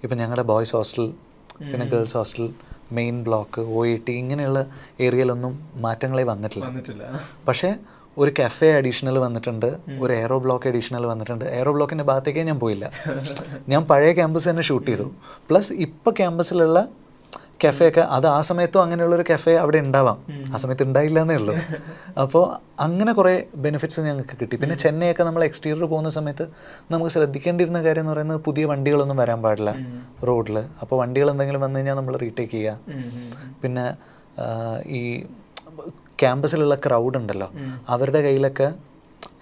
ഇപ്പം ഞങ്ങളുടെ ബോയ്സ് ഹോസ്റ്റൽ പിന്നെ girls hostel main block O E T ഇങ്ങനെയുള്ള ഏരിയയിലൊന്നും മാറ്റങ്ങളെ വന്നിട്ടില്ല. വന്നിട്ടില്ല. പക്ഷേ ഒരു കഫേ അഡീഷണൽ വന്നിട്ടുണ്ട് ഒരു എയറോ ബ്ലോക്ക് അഡീഷണൽ വന്നിട്ടുണ്ട്. എയറോ ബ്ലോക്കിന്റെ ഭാഗത്തേക്കേ ഞാൻ പോയില്ല. ഞാൻ പഴയ ക്യാമ്പസ് തന്നെ ഷൂട്ട് ചെയ്തു. പ്ലസ് ഇപ്പോൾ ക്യാമ്പസിലുള്ള കഫേ ഒക്കെ അത് ആ സമയത്തും അങ്ങനെയുള്ള ഒരു കഫേ അവിടെ ഉണ്ടാവാം. ആ സമയത്ത് ഉണ്ടായില്ല എന്നേ ഉള്ളൂ. അപ്പോൾ അങ്ങനെ കുറേ ബെനിഫിറ്റ്സ് ഞങ്ങൾക്ക് കിട്ടി. പിന്നെ ചെന്നൈയൊക്കെ നമ്മൾ എക്സ്റ്റീരിയർ പോകുന്ന സമയത്ത് നമുക്ക് ശ്രദ്ധിക്കേണ്ടിയിരുന്ന കാര്യം എന്ന് പറയുന്നത് പുതിയ വണ്ടികളൊന്നും വരാൻ പാടില്ല റോഡിൽ അപ്പോൾ വണ്ടികൾ എന്തെങ്കിലും വന്നു കഴിഞ്ഞാൽ നമ്മൾ റീടേക്ക് ചെയ്യുക. പിന്നെ ഈ ക്യാമ്പസിലുള്ള ക്രൗഡ് ഉണ്ടല്ലോ. അവരുടെ കയ്യിലൊക്കെ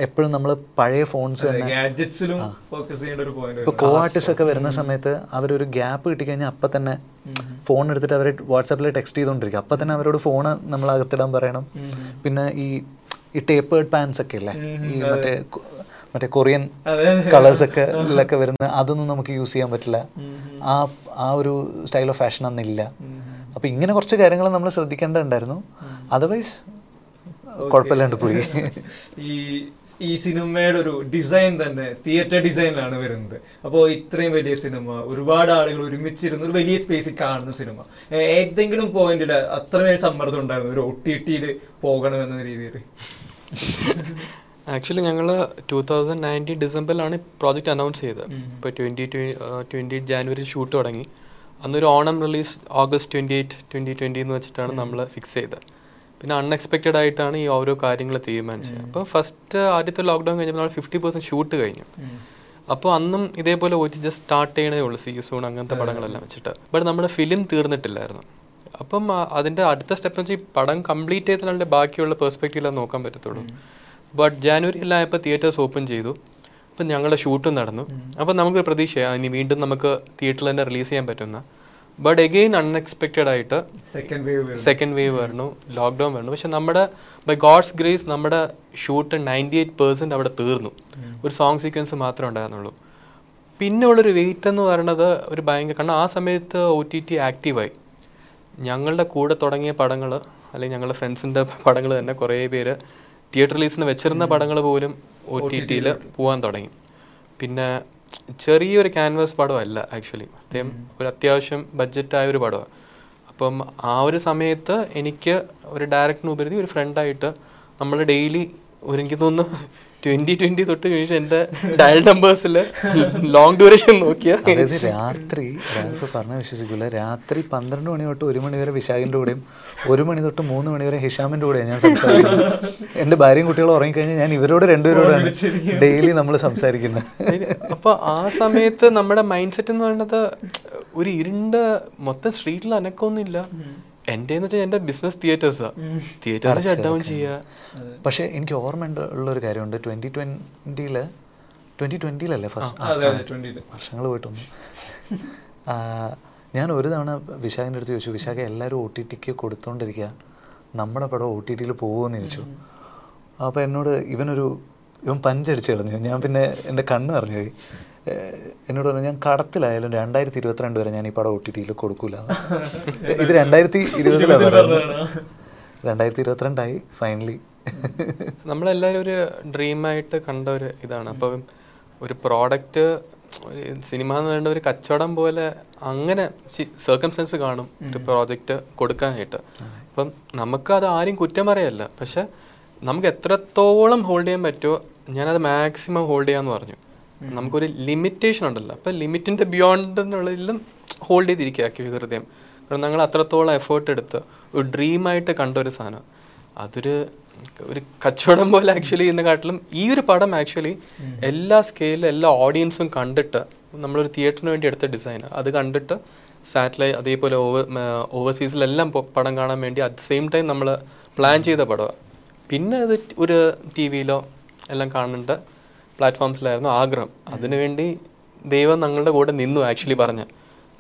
എപ്പോഴും നമ്മൾ പഴയ ഫോൺസ് തന്നെ ഗാഡ്ജറ്റ്സിലും ഫോക്കസ് ചെയ്യേണ്ട ഒരു പോയിന്റ് ഇപ്പോൾ കോ ആർട്ടിസ്റ്റ് ഒക്കെ വരുന്ന സമയത്ത് അവരൊരു ഗ്യാപ്പ് കിട്ടിക്കഴിഞ്ഞാൽ അപ്പം തന്നെ ഫോൺ എടുത്തിട്ട് അവർ വാട്സാപ്പിൽ ടെക്സ്റ്റ് ചെയ്തുകൊണ്ടിരിക്കും അപ്പം തന്നെ അവരോട് ഫോൺ നമ്മൾ അകത്തിടാൻ പറയണം. പിന്നെ ഈ ഈ ടേപ്പേർഡ് പാൻസ് ഒക്കെ അല്ലേ ഈ മറ്റേ മറ്റേ കൊറിയൻ കളേഴ്സ് ഒക്കെ ഇതിലൊക്കെ വരുന്ന അതൊന്നും നമുക്ക് യൂസ് ചെയ്യാൻ പറ്റില്ല. ആ ആ ഒരു സ്റ്റൈൽ ഓഫ് ഫാഷൻ അന്നില്ല അപ്പം ഇങ്ങനെ കുറച്ച് കാര്യങ്ങൾ നമ്മൾ ശ്രദ്ധിക്കേണ്ടതുണ്ടായിരുന്നു. അതർവൈസ് കുഴപ്പമില്ലാണ്ട് പോയി. ഈ ഈ സിനിമയുടെ ഒരു ഡിസൈൻ തന്നെ തിയേറ്റർ ഡിസൈനിലാണ് വരുന്നത്. അപ്പോൾ ഇത്രയും വലിയ സിനിമ ഒരുപാട് ആളുകൾ ഒരുമിച്ചിരുന്ന ഒരു വലിയ സ്പേസിൽ കാണുന്ന സിനിമ. ഏതെങ്കിലും പോയിന്റിൽ അത്രമേൽ സമ്മർദ്ദം ഉണ്ടായിരുന്നു ഒരു ഒ ടി ടിയിൽ പോകണമെന്ന രീതിയിൽ? ആക്ച്വലി ഞങ്ങൾ ടൂ തൗസൻഡ് നയന്റീൻ ഡിസംബറിലാണ് പ്രോജക്റ്റ് അനൗൺസ് ചെയ്തത്. ഇപ്പോൾ twenty twenty eight January shoot തുടങ്ങി. അന്നൊരു Onam release August twenty eight twenty twenty എന്ന് വെച്ചിട്ടാണ് നമ്മൾ ഫിക്സ് ചെയ്തത്. പിന്നെ അൺഎക്സ്പെക്റ്റഡ് ആയിട്ടാണ് ഈ ഓരോ കാര്യങ്ങൾ തീരുമാനിച്ചത്. അപ്പോൾ ഫസ്റ്റ് ആദ്യത്തെ ലോക്ക്ഡൗൺ കഴിഞ്ഞപ്പോൾ നമ്മൾ ഫിഫ്റ്റി പെർസെന്റ് ഷൂട്ട് കഴിഞ്ഞു. അപ്പോൾ അന്നും ഇതേപോലെ ഒ ടി ജസ്റ്റ് സ്റ്റാർട്ട് ചെയ്യണേ ഉള്ളൂ സീ സൂൺ അങ്ങനത്തെ പടങ്ങളെല്ലാം വെച്ചിട്ട്. ബട്ട് നമ്മുടെ ഫിലിം തീർന്നിട്ടില്ലായിരുന്നു. അപ്പം അതിന്റെ അതിന്റെ അടുത്ത സ്റ്റെപ്പ് എന്ന് വെച്ചാൽ ഈ പടം കംപ്ലീറ്റ് ചെയ്തതിനുള്ള ബാക്കിയുള്ള പെർസ്പെക്റ്റീവിലാണ് നോക്കാൻ പറ്റത്തുള്ളൂ. ബട്ട് ജാനുവരിയിലായപ്പോൾ തിയേറ്റേഴ്സ് ഓപ്പൺ ചെയ്തു. അപ്പം ഞങ്ങളുടെ ഷൂട്ടും നടന്നു. അപ്പം നമുക്ക് പ്രതീക്ഷയാണ് ഇനി വീണ്ടും നമുക്ക് തിയേറ്ററിൽ തന്നെ റിലീസ് ചെയ്യാൻ പറ്റുന്ന ബട്ട് എഗെയിൻ അൺഎക്സ്പെക്റ്റഡ് ആയിട്ട് സെക്കൻഡ് വേവ് സെക്കൻഡ് വേവ് വരുന്നു ലോക്ക്ഡൗൺ വരുന്നു. പക്ഷെ നമ്മുടെ ബൈ ഗോഡ്സ് ഗ്രേസ് നമ്മുടെ ഷൂട്ട് നയന്റി എയ്റ്റ് പെർസെന്റ് അവിടെ തീർന്നു. ഒരു സോങ് സീക്വൻസ് മാത്രമേ ഉണ്ടായിരുന്നുള്ളൂ. പിന്നെ ഉള്ളൊരു വെയിറ്റ് എന്ന് പറയുന്നത് ഒരു ഭയങ്കര കാരണം ആ സമയത്ത് ഒ ടി ടി ആക്റ്റീവായി ഞങ്ങളുടെ കൂടെ തുടങ്ങിയ പടങ്ങൾ അല്ലെങ്കിൽ ഞങ്ങളുടെ ഫ്രണ്ട്സിന്റെ പടങ്ങൾ തന്നെ കുറേ പേര് തിയേറ്റർ റിലീസിന് വെച്ചിരുന്ന പടങ്ങൾ പോലും ഒ ടി ടിയിൽ പോകാൻ തുടങ്ങി. പിന്നെ ചെറിയൊരു ക്യാൻവാസ് പടമല്ല ആക്ച്വലി അദ്ദേഹം ഒരു അത്യാവശ്യം ബഡ്ജറ്റായ ഒരു പടമാണ് അപ്പം ആ ഒരു സമയത്ത് എനിക്ക് ഒരു ഡയറക്ടറിന് ഉപരി ഒരു ഫ്രണ്ടായിട്ട് നമ്മൾ ഡെയിലി ഒരു എനിക്ക് തോന്നുന്നു ട്വന്റി ട്വന്റി തൊട്ട് കഴിഞ്ഞിട്ട് എന്റെ ഡയൽ നമ്പേഴ്സിൽ ലോങ് ഡ്യൂറേഷൻ നോക്കിയ അതായത് രാത്രി റാൽഫ് പറഞ്ഞ വിശ്വസിക്കില്ല രാത്രി പന്ത്രണ്ട് മണി തൊട്ട് ഒരു മണി വരെ വിശാഖിന്റെ കൂടെയും ഒരു മണി തൊട്ട് മൂന്ന് മണി വരെ ഹിഷാമിന്റെ കൂടെയാണ് ഞാൻ സംസാരിക്കുന്നത്. എന്റെ ഭാര്യയും കുട്ടികളും ഉറങ്ങിക്കഴിഞ്ഞാൽ ഞാൻ ഇവരോട് രണ്ടുപേരോടാണ് ഡെയിലി നമ്മൾ സംസാരിക്കുന്നത്. അപ്പൊ ആ സമയത്ത് നമ്മുടെ മൈൻഡ് സെറ്റ് എന്ന് പറയുന്നത് ഒരു ഇരുണ്ട മൊത്തം സ്ട്രീറ്റിൽ അനക്കമൊന്നുമില്ല എന്റെ എന്ന് വെച്ചാൽ എന്റെ ബിസിനസ് തിയേറ്റേഴ്സാ. തിയേറ്റേഴ്സ് ഷട്ട് ഡൗൺ ചെയ്യുക പക്ഷേ എനിക്ക് ഓർമ്മ ഉള്ള ഒരു കാര്യമുണ്ട്. ട്വന്റി ട്വന്റിയിൽ ട്വന്റി ട്വന്റിയിലല്ലേ ഫസ്റ്റ്? വർഷങ്ങൾ പോയിട്ടൊന്നും. ഞാൻ ഒരു തവണ വിശാഖിന്റെ അടുത്ത് ചോദിച്ചു വിശാഖ എല്ലാവരും ഒ ടി ടിക്ക് കൊടുത്തോണ്ടിരിക്കുക നമ്മുടെ പടം ഒ ടി ടിയിൽ പോകുമെന്ന് ചോദിച്ചു. അപ്പോൾ എന്നോട് ഇവനൊരു ഇവൻ പഞ്ചടിച്ച് കളഞ്ഞു. ഞാൻ പിന്നെ എന്റെ കണ്ണ് നിറഞ്ഞു പോയി. ഏഹ് എന്നോട് പറഞ്ഞു ഞാൻ കടത്തിലായാലും രണ്ടായിരത്തി ഇരുപത്തിരണ്ട് വരെ ഞാൻ ഈ പടം ഒ ടി ടിയിൽ കൊടുക്കൂല. ഇത് രണ്ടായിരത്തി ഇരുപതിലാണ് രണ്ടായിരത്തി ഇരുപത്തിരണ്ടായി ഫൈനലി നമ്മളെല്ലാവരും ഒരു ഡ്രീമായിട്ട് കണ്ട ഒരു ഇതാണ്. അപ്പം ഒരു പ്രോഡക്റ്റ് ഒരു സിനിമ എന്ന് പറയുന്ന ഒരു കച്ചവടം പോലെ അങ്ങനെ സർക്കംസ്റ്റൻസ് കാണും ഒരു പ്രോജക്റ്റ് കൊടുക്കാനായിട്ട്. അപ്പം നമുക്ക് അത് ആരും കുറ്റം പറയല്ല. പക്ഷെ നമുക്ക് എത്രത്തോളം ഹോൾഡ് ചെയ്യാൻ പറ്റുമോ ഞാനത് മാക്സിമം ഹോൾഡ് ചെയ്യാന്ന് പറഞ്ഞു. നമുക്കൊരു ലിമിറ്റേഷൻ ഉണ്ടല്ലോ. അപ്പം ലിമിറ്റിന്റെ ബിയോണ്ട് എന്നുള്ളതിലും ഹോൾഡ് ചെയ്തിരിക്കുക ആക്കി ഹൃദയം. കാരണം ഞങ്ങൾ അത്രത്തോളം എഫേർട്ട് എടുത്ത് ഒരു ഡ്രീമായിട്ട് കണ്ട ഒരു സാധനം. അതൊരു ഒരു കച്ചവടം പോലെ ആക്ച്വലി കാട്ടിലും ഈ ഒരു പടം ആക്ച്വലി എല്ലാ സ്കെയിലും എല്ലാ ഓഡിയൻസും കണ്ടിട്ട് നമ്മളൊരു തിയേറ്ററിന് വേണ്ടി എടുത്ത ഡിസൈൻ അത് കണ്ടിട്ട് സാറ്റലൈറ്റ് അതേപോലെ ഓവർ ഓവർസീസിലെല്ലാം പടം കാണാൻ വേണ്ടി അറ്റ് സെയിം ടൈം നമ്മൾ പ്ലാൻ ചെയ്ത പടമാണ് പിന്നെ അത് ഒരു ടി വിയിലോ എല്ലാം കാണുന്നുണ്ട്. പ്ലാറ്റ്ഫോംസിലായിരുന്നു ആഗ്രഹം. അതിനുവേണ്ടി ദൈവം ഞങ്ങളുടെ കൂടെ നിന്നു ആക്ച്വലി പറഞ്ഞ.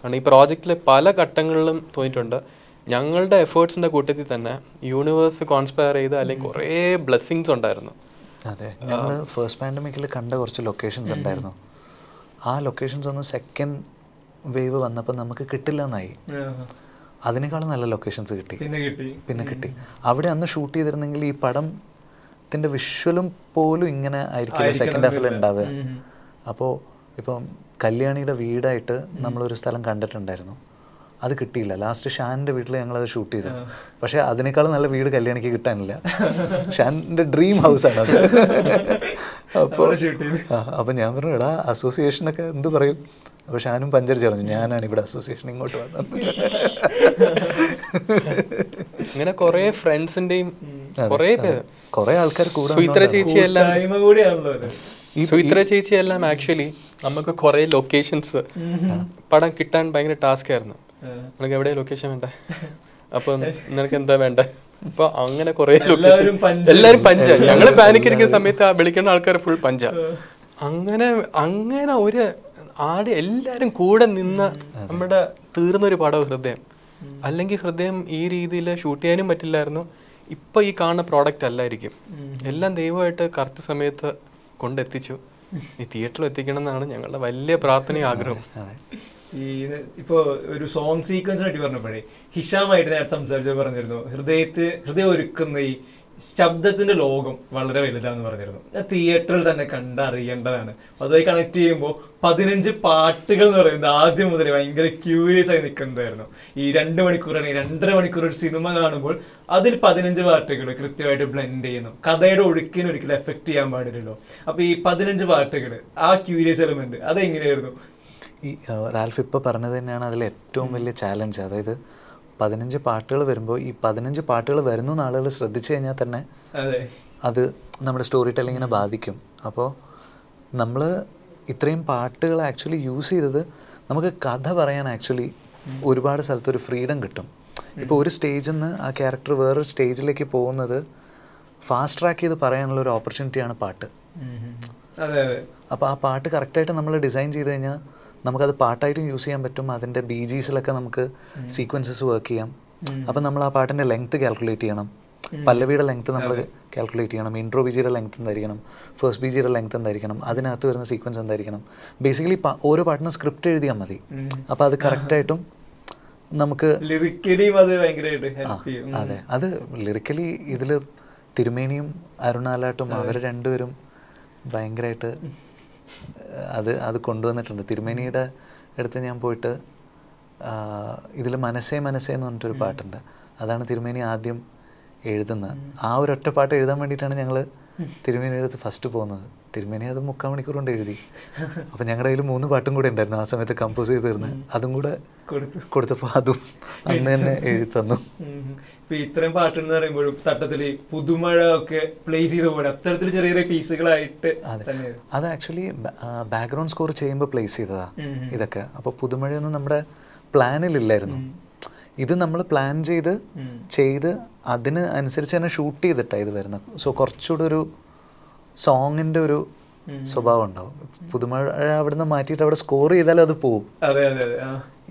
കാരണം ഈ പ്രോജക്റ്റിലെ പല ഘട്ടങ്ങളിലും തോന്നിയിട്ടുണ്ട്. ഞങ്ങളുടെ എഫേർട്സിന്റെ കൂട്ടത്തിൽ തന്നെ യൂണിവേഴ്സ് കോൺസ്പയർ ചെയ്ത് അല്ലെങ്കിൽ കുറേ ബ്ലെസ്സിങ്സ് ഉണ്ടായിരുന്നു. അതെ ഞങ്ങൾ ഫസ്റ്റ് പാൻഡമിക്കിൽ കണ്ട കുറച്ച് ലൊക്കേഷൻസ് ഉണ്ടായിരുന്നു. ആ ലൊക്കേഷൻസ് ഒന്ന് സെക്കൻഡ് വേവ് വന്നപ്പോൾ നമുക്ക് കിട്ടില്ല എന്നായി അതിനേക്കാളും നല്ല ലൊക്കേഷൻസ് കിട്ടി. പിന്നെ കിട്ടി. പിന്നെ കിട്ടി. അവിടെ അന്ന് ഷൂട്ട് ചെയ്തിരുന്നെങ്കിൽ ഈ പടത്തിന്റെ വിഷ്വലും പോലും ഇങ്ങനെ ആയിരിക്കില്ല. സെക്കൻഡ് ഹാഫിൽ ഉണ്ടാവുക അപ്പോ അപ്പോൾ ഇപ്പം കല്യാണിയുടെ വീടായിട്ട് നമ്മളൊരു സ്ഥലം കണ്ടിട്ടുണ്ടായിരുന്നു. അത് കിട്ടിയില്ല. ലാസ്റ്റ് ഷാനിന്റെ വീട്ടിൽ അത് ഷൂട്ട് ചെയ്തു. പക്ഷേ അതിനേക്കാളും നല്ല വീട് കല്യാണിക്ക് കിട്ടാനില്ല. ഷാനിന്റെ ഡ്രീം ഹൗസാണ് അത്. അപ്പോൾ അപ്പൊ ചെയ്തു. അപ്പം ഞാൻ പറഞ്ഞു എടാ അസോസിയേഷനൊക്കെ എന്ത് പറയും? അപ്പോൾ ഷാനും പഞ്ചരിച്ച് പറഞ്ഞു ഞാനാണ് ഇവിടെ അസോസിയേഷൻ ഇങ്ങോട്ട് വന്നത്. ഇങ്ങനെ കുറേ ഫ്രണ്ട്സിന്റെയും കുറേ ആൾക്കാർ സുഹിത്ര സുമിത്ര ചേച്ചി എല്ലാം കൂട്ടായ്മ കൂടിയാണല്ലോ അത് സുമിത്ര ചേച്ചി എല്ലാം ആക്ച്വലി നമുക്ക് കുറെ ലൊക്കേഷൻസ് പടം കിട്ടാൻ ഭയങ്കര ടാസ്ക് ആയിരുന്നു. നിനക്ക് എവിടെ ലൊക്കേഷൻ വേണ്ട? അപ്പൊ നിനക്ക് എന്താ വേണ്ട? അപ്പൊ അങ്ങനെ കുറെ ലൊക്കേഷൻ പഞ്ച് എല്ലാരും പഞ്ച ഞങ്ങൾ പാനിക് ഇരിക്കുന്ന സമയത്ത് ആ വിളിക്കുന്ന ആൾക്കാർ ഫുൾ പഞ്ച. അങ്ങനെ അങ്ങനെ ഒരു ആടെ എല്ലാരും കൂടെ നിന്ന നമ്മുടെ തീർന്നൊരു പടം ഹൃദയം. അല്ലെങ്കിൽ ഹൃദയം ഈ രീതിയിൽ ഷൂട്ട് ചെയ്യാനും പറ്റില്ലായിരുന്നു. ഇപ്പൊ ഈ കാണുന്ന പ്രോഡക്റ്റ് അല്ലായിരിക്കും. എല്ലാം ദൈവമായിട്ട് കറക്റ്റ് സമയത്ത് കൊണ്ടെത്തിച്ചു. ഈ തിയേറ്ററിൽ എത്തിക്കണം എന്നാണ് ഞങ്ങളുടെ വലിയ പ്രാർത്ഥനയും ആഗ്രഹം ഈ ഇപ്പോ ഒരു സോങ് സീക്വൻസിനെ പറ്റി പറഞ്ഞപ്പോഴേ ഹിഷാമായിട്ട് ഞാൻ സംസാരിച്ചു പറഞ്ഞിരുന്നു. ഹൃദയത്തെ ഹൃദയം ഒരുക്കുന്ന ഈ ശബ്ദത്തിന്റെ ലോകം വളരെ വലുതാന്ന് പറഞ്ഞിരുന്നു. തിയേറ്ററിൽ തന്നെ കണ്ടറിയേണ്ടതാണ്. അതുമായി കണക്ട് ചെയ്യുമ്പോൾ പതിനഞ്ച് പാട്ടുകൾ എന്ന് പറയുന്നത് ആദ്യം മുതൽ ഭയങ്കര ക്യൂരിയസ് ആയി നിൽക്കുന്നതായിരുന്നു ഈ രണ്ട് മണിക്കൂറാണെങ്കിൽ രണ്ടര മണിക്കൂർ ഒരു സിനിമ കാണുമ്പോൾ അതിൽ പതിനഞ്ച് പാട്ടുകൾ കൃത്യമായിട്ട് ബ്ലെൻഡ് ചെയ്യുന്നു. കഥയുടെ ഒഴുക്കിന് ഒരിക്കലും എഫക്ട് ചെയ്യാൻ പാടില്ലല്ലോ. അപ്പൊ ഈ പതിനഞ്ച് പാട്ടുകൾ ആ ക്യൂരിയസ് എലമെന്റ് അതെങ്ങനെയായിരുന്നു ഈ റാൽഫ് ഇപ്പോൾ പറഞ്ഞത് തന്നെയാണ് അതിൽ ഏറ്റവും വലിയ ചാലഞ്ച് അതായത് പതിനഞ്ച് പാട്ടുകൾ വരുമ്പോൾ ഈ പതിനഞ്ച് പാട്ടുകൾ വരുന്നു എന്ന് ആളുകൾ ശ്രദ്ധിച്ചു കഴിഞ്ഞാൽ തന്നെ അതെ. നമ്മുടെ സ്റ്റോറി ടെല്ലിങ്ങിനെ ബാധിക്കും. അപ്പോൾ നമ്മൾ ഇത്രയും പാട്ടുകൾ ആക്ച്വലി യൂസ് ചെയ്തത് നമുക്ക് കഥ പറയാൻ ആക്ച്വലി ഒരുപാട് സ്ഥലത്ത് ഒരു ഫ്രീഡം കിട്ടും. ഇപ്പോൾ ഒരു സ്റ്റേജിൽ നിന്ന് ആ ക്യാരക്ടർ വേറൊരു സ്റ്റേജിലേക്ക് പോകുന്നത് ഫാസ്റ്റ് ട്രാക്ക് ചെയ്ത് പറയാനുള്ള ഒരു ഓപ്പർച്യൂണിറ്റിയാണ് പാട്ട്. അപ്പോൾ ആ പാട്ട് കറക്റ്റായിട്ട് നമ്മൾ ഡിസൈൻ ചെയ്ത് കഴിഞ്ഞാൽ നമുക്കത് പാട്ടായിട്ടും യൂസ് ചെയ്യാൻ പറ്റും. അതിന്റെ ബി ജീസിലൊക്കെ നമുക്ക് സീക്വൻസസ് വർക്ക് ചെയ്യാം. അപ്പം നമ്മൾ ആ പാട്ടിന്റെ ലെങ്ത് കാൽക്കുലേറ്റ് ചെയ്യണം. പല്ലവിയുടെ ലെങ്ത് നമ്മൾ കാൽക്കുലേറ്റ് ചെയ്യണം. ഇൻട്രോ ബിജിയുടെ ലെങ്ത് എന്തായിരിക്കണം? ഫസ്റ്റ് ബിജിയുടെ ലെങ്ത് എന്തായിരിക്കണം? അതിനകത്ത് വരുന്ന സീക്വൻസ് എന്തായിരിക്കണം? ബേസിക്കലി ഓരോ പാട്ടിനും സ്ക്രിപ്റ്റ് എഴുതിയാൽ മതി. അപ്പോൾ അത് കറക്റ്റായിട്ടും നമുക്ക് അതെ അത്. ലിറിക്കലി ഇതിൽ തിരുമേനിയും അരുണാലാട്ടും അവർ രണ്ടുപേരും ഭയങ്കരമായിട്ട് അത് അത് കൊണ്ടുവന്നിട്ടുണ്ട്. തിരുമേനിയുടെ അടുത്ത് ഞാൻ പോയിട്ട് ഇതിൽ മനസ്സേ മനസ്സേ എന്ന് പറഞ്ഞിട്ടൊരു പാട്ടുണ്ട്. അതാണ് തിരുമേനി ആദ്യം എഴുതുന്നത് ആ ഒരു ഒറ്റ പാട്ട് എഴുതാൻ വേണ്ടിയിട്ടാണ് ഞങ്ങൾ തിരുമേനിയുടെ അടുത്ത് ഫസ്റ്റ് പോകുന്നത്. തിരുമേനി അത് മുക്കാൽ മണിക്കൂർ കൊണ്ട് എഴുതി. അപ്പം ഞങ്ങളുടെ കയ്യിൽ മൂന്ന് പാട്ടും കൂടെ ഉണ്ടായിരുന്നു. ആ സമയത്ത് കമ്പോസ് ചെയ്ത് തീർന്ന്. അതും കൂടെ കൊടുത്തു. കൊടുത്തപ്പോൾ അതും അന്ന് തന്നെ എഴുതി തന്നു. ഇപ്പൊ ഇത്രയും പാട്ടെന്ന് പറയുമ്പോഴും തട്ടത്തിൽ പുതുമഴ ഒക്കെ പ്ലേ ചെയ്ത പോലെ അത്തരത്തിൽ ചെറിയ ചെറിയ പീസുകളായിട്ട് അത്. ആക്ച്വലി ബാക്ക്ഗ്രൗണ്ട് സ്കോർ ചെയ്യുമ്പോൾ പ്ലേസ് ചെയ്തതാ. ഇതൊക്കെ. അപ്പോൾ പുതുമഴയൊന്നും നമ്മുടെ പ്ലാനിലില്ലായിരുന്നു ഇത് നമ്മൾ പ്ലാൻ ചെയ്ത്. ചെയ്ത് അതിന് അനുസരിച്ച് തന്നെ ഷൂട്ട് ചെയ്തിട്ടാണ് ഇത് വരുന്നത്. സോ കുറച്ചുകൂടെ ഒരു സോങ്ങിന്റെ ഒരു സ്വഭാവം ഉണ്ടാവും. പുതുമഴ അവിടെ നിന്ന് മാറ്റിയിട്ട് അവിടെ സ്കോർ ചെയ്താലും അത് പോവും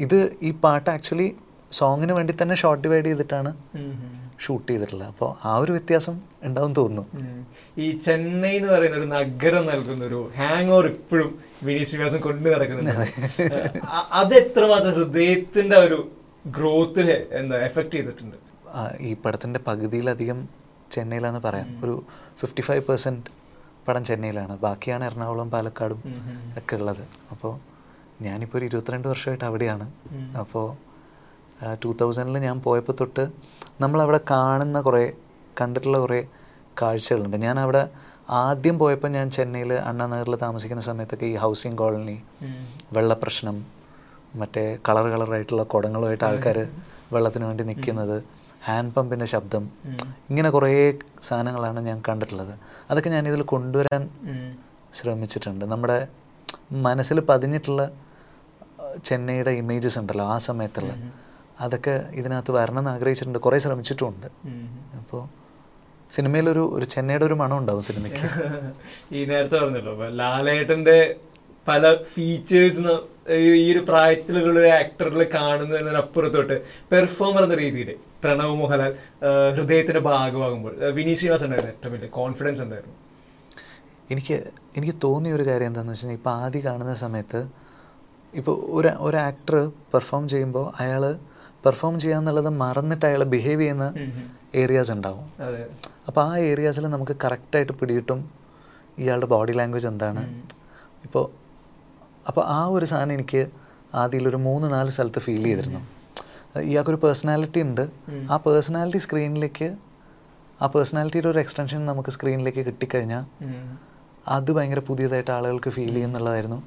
ഇത് ഈ പാട്ട് ആക്ച്വലി സോങ്ങിന് വേണ്ടി തന്നെ ഷോർട്ട് ഡിവൈഡ് ചെയ്തിട്ടാണ്. ഷൂട്ട് ചെയ്തിട്ടുള്ളത്. അപ്പോൾ ആ ഒരു വ്യത്യാസം ഉണ്ടാവും തോന്നുന്നു. ഈ ചെന്നൈ എന്ന് പറയുന്ന ഒരു നഗരം നൽകുന്ന ഒരു ഹാങ് ഓവർ ഇപ്പോഴും വിനീത് ശ്രീനിവാസൻ കൊണ്ടു നടക്കുന്നുണ്ട്. അത്. എത്രമാത്രം ഹൃദയത്തിന്റെ ഒരു ഗ്രോത്തിൽ എന്താ എഫക്ട് ചെയ്തിട്ടുണ്ട്? ഈ പടത്തിന്റെ പകുതിയിലധികം ചെന്നൈയിലാന്ന് പറയാം. ഒരു ഫിഫ്റ്റി ഫൈവ് പെർസെന്റ് പടം ചെന്നൈയിലാണ്. ബാക്കിയാണ് എറണാകുളം പാലക്കാടും. ഒക്കെ ഉള്ളത്. അപ്പോൾ ഞാനിപ്പോൾ ഒരു ഇരുപത്തിരണ്ട് വർഷമായിട്ട് അവിടെയാണ്. അപ്പോൾ ടൂ തൗസൻഡിൽ ഞാൻ പോയപ്പോൾ തൊട്ട് നമ്മളവിടെ കാണുന്ന കുറേ കണ്ടിട്ടുള്ള കുറേ കാഴ്ചകളുണ്ട്. ഞാൻ അവിടെ ആദ്യം പോയപ്പോൾ ഞാൻ ചെന്നൈയിൽ അണ്ണാനഗറിൽ താമസിക്കുന്ന സമയത്തൊക്കെ ഈ ഹൗസിംഗ് കോളനി. വെള്ളപ്രശ്നം മറ്റേ കളർ കളറായിട്ടുള്ള കുടങ്ങളുമായിട്ട് ആൾക്കാർ വെള്ളത്തിന് വേണ്ടി നിൽക്കുന്നത് ഹാൻഡ് പമ്പിന്റെ ശബ്ദം ഇങ്ങനെ കുറേ സാധനങ്ങളാണ് ഞാൻ കണ്ടിട്ടുള്ളത്. അതൊക്കെ ഞാൻ ഇതിൽ കൊണ്ടുവരാൻ ശ്രമിച്ചിട്ടുണ്ട്. നമ്മുടെ മനസ്സിൽ പതിഞ്ഞിട്ടുള്ള ചെന്നൈയുടെ ഇമേജസ് ഉണ്ടല്ലോ ആ സമയത്തുള്ള. അതൊക്കെ ഇതിനകത്ത് വരണം എന്ന് ആഗ്രഹിച്ചിട്ടുണ്ട്. കുറേ ശ്രമിച്ചിട്ടുമുണ്ട്. അപ്പോ അപ്പോൾ സിനിമയിലൊരു ഒരു ചെന്നൈയുടെ ഒരു മണം ഉണ്ടാവും സിനിമയ്ക്ക്. ഈ നേരത്തെ പറഞ്ഞല്ലോ ലാലേട്ടന്റെ പല ഫീച്ചേഴ്സ് ഈ ഒരു പ്രായത്തിലുള്ള ഒരു ആക്ടറിൽ കാണുന്നു എന്നതിനപ്പുറത്തോട്ട് പെർഫോമർ എന്ന രീതിയിൽ പ്രണവ് മോഹൻലാൽ ഹൃദയത്തിന്റെ ഭാഗമാകുമ്പോൾ വിനീത് ശ്രീനിവാസ് ഉണ്ടായിരുന്നു ഏറ്റവും വലിയ കോൺഫിഡൻസ് എന്തായിരുന്നു? എനിക്ക് എനിക്ക് തോന്നിയ ഒരു കാര്യം എന്താണെന്ന് വെച്ച് കഴിഞ്ഞാൽ ഇപ്പോൾ ആദ്യം കാണുന്ന സമയത്ത് ഇപ്പോൾ ഒരു ഒരു ആക്ടർ പെർഫോം ചെയ്യുമ്പോൾ അയാൾ പെർഫോം ചെയ്യാന്നുള്ളത് മറന്നിട്ട് അയാൾ ബിഹേവ് ചെയ്യുന്ന ഏരിയാസ് ഉണ്ടാവും. അപ്പോൾ ആ ഏരിയാസിൽ നമുക്ക് കറക്റ്റായിട്ട് പിടിയിട്ടും ഇയാളുടെ ബോഡി ലാംഗ്വേജ് എന്താണ്. ഇപ്പോൾ അപ്പോൾ ആ ഒരു സാധനം എനിക്ക് ആദ്യം ഒരു മൂന്ന് നാല് സ്ഥലത്ത് ഫീൽ ചെയ്തിരുന്നു. ഇയാൾക്കൊരു പേഴ്സണാലിറ്റി ഉണ്ട്. ആ പേഴ്സണാലിറ്റി സ്ക്രീനിലേക്ക് ആ പേഴ്സണാലിറ്റിയുടെ ഒരു എക്സ്റ്റൻഷൻ നമുക്ക് സ്ക്രീനിലേക്ക് കിട്ടിക്കഴിഞ്ഞാൽ. അത് ഭയങ്കര പുതിയതായിട്ട് ആളുകൾക്ക് ഫീൽ ചെയ്യുന്നുള്ളതായിരുന്നു.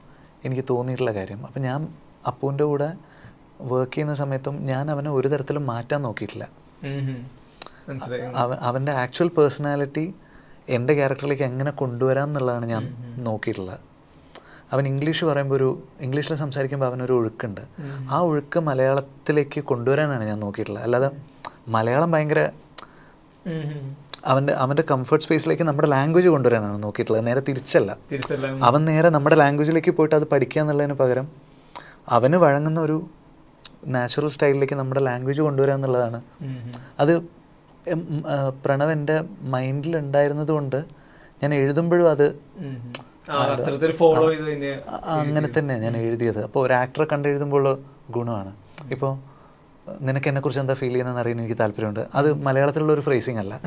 എനിക്ക് തോന്നിയിട്ടുള്ള കാര്യം. അപ്പം ഞാൻ അപ്പുവിന്റെ കൂടെ വർക്ക് ചെയ്യുന്ന സമയത്തും ഞാൻ അവനെ ഒരു തരത്തിലും മാറ്റാൻ നോക്കിയിട്ടില്ല. അവന്റെ ആക്ച്വൽ പേഴ്സണാലിറ്റി എന്റെ ക്യാരക്ടറിലേക്ക് എങ്ങനെ കൊണ്ടുവരാം എന്നുള്ളതാണ് ഞാൻ നോക്കിയിട്ടുള്ളത്. അവൻ ഇംഗ്ലീഷ് പറയുമ്പോൾ ഒരു ഇംഗ്ലീഷിൽ സംസാരിക്കുമ്പോൾ അവനൊരു ഒഴുക്കുണ്ട്. ആ ഒഴുക്ക് മലയാളത്തിലേക്ക് കൊണ്ടുവരാനാണ് ഞാൻ നോക്കിയിട്ടുള്ളത്. അല്ലാതെ മലയാളം ഭയങ്കര. അവന്റെ അവന്റെ കംഫർട്ട് സ്പേസിലേക്ക് നമ്മുടെ ലാംഗ്വേജ് കൊണ്ടുവരാനാണ് നോക്കിയിട്ടുള്ളത്. നേരെ തിരിച്ചെല്ലാം. അവൻ നേരെ നമ്മുടെ ലാംഗ്വേജിലേക്ക് പോയിട്ട് അത് പഠിക്കുക എന്നുള്ളതിന് പകരം അവന് വഴങ്ങുന്ന ഒരു നാച്ചുറൽ സ്റ്റൈലിലേക്ക് നമ്മുടെ ലാംഗ്വേജ് കൊണ്ടുവരിക എന്നുള്ളതാണ്. അത് പ്രണവ് എന്റെ മൈൻഡിൽ ഉണ്ടായിരുന്നത് കൊണ്ട് ഞാൻ എഴുതുമ്പോഴും അത് അങ്ങനെ തന്നെ ഞാൻ എഴുതിയത്. അപ്പോൾ ഒരു ആക്ടറെ കണ്ടെഴുതുമ്പോൾ ഗുണമാണ്. ഇപ്പോൾ നിനക്ക് എന്നെക്കുറിച്ച് എന്താ ഫീൽ ചെയ്യുന്നതെന്ന് അറിയാൻ എനിക്ക് താല്പര്യമുണ്ട്. അത് മലയാളത്തിലുള്ള ഒരു ഫ്രേസിംഗ് അല്ല.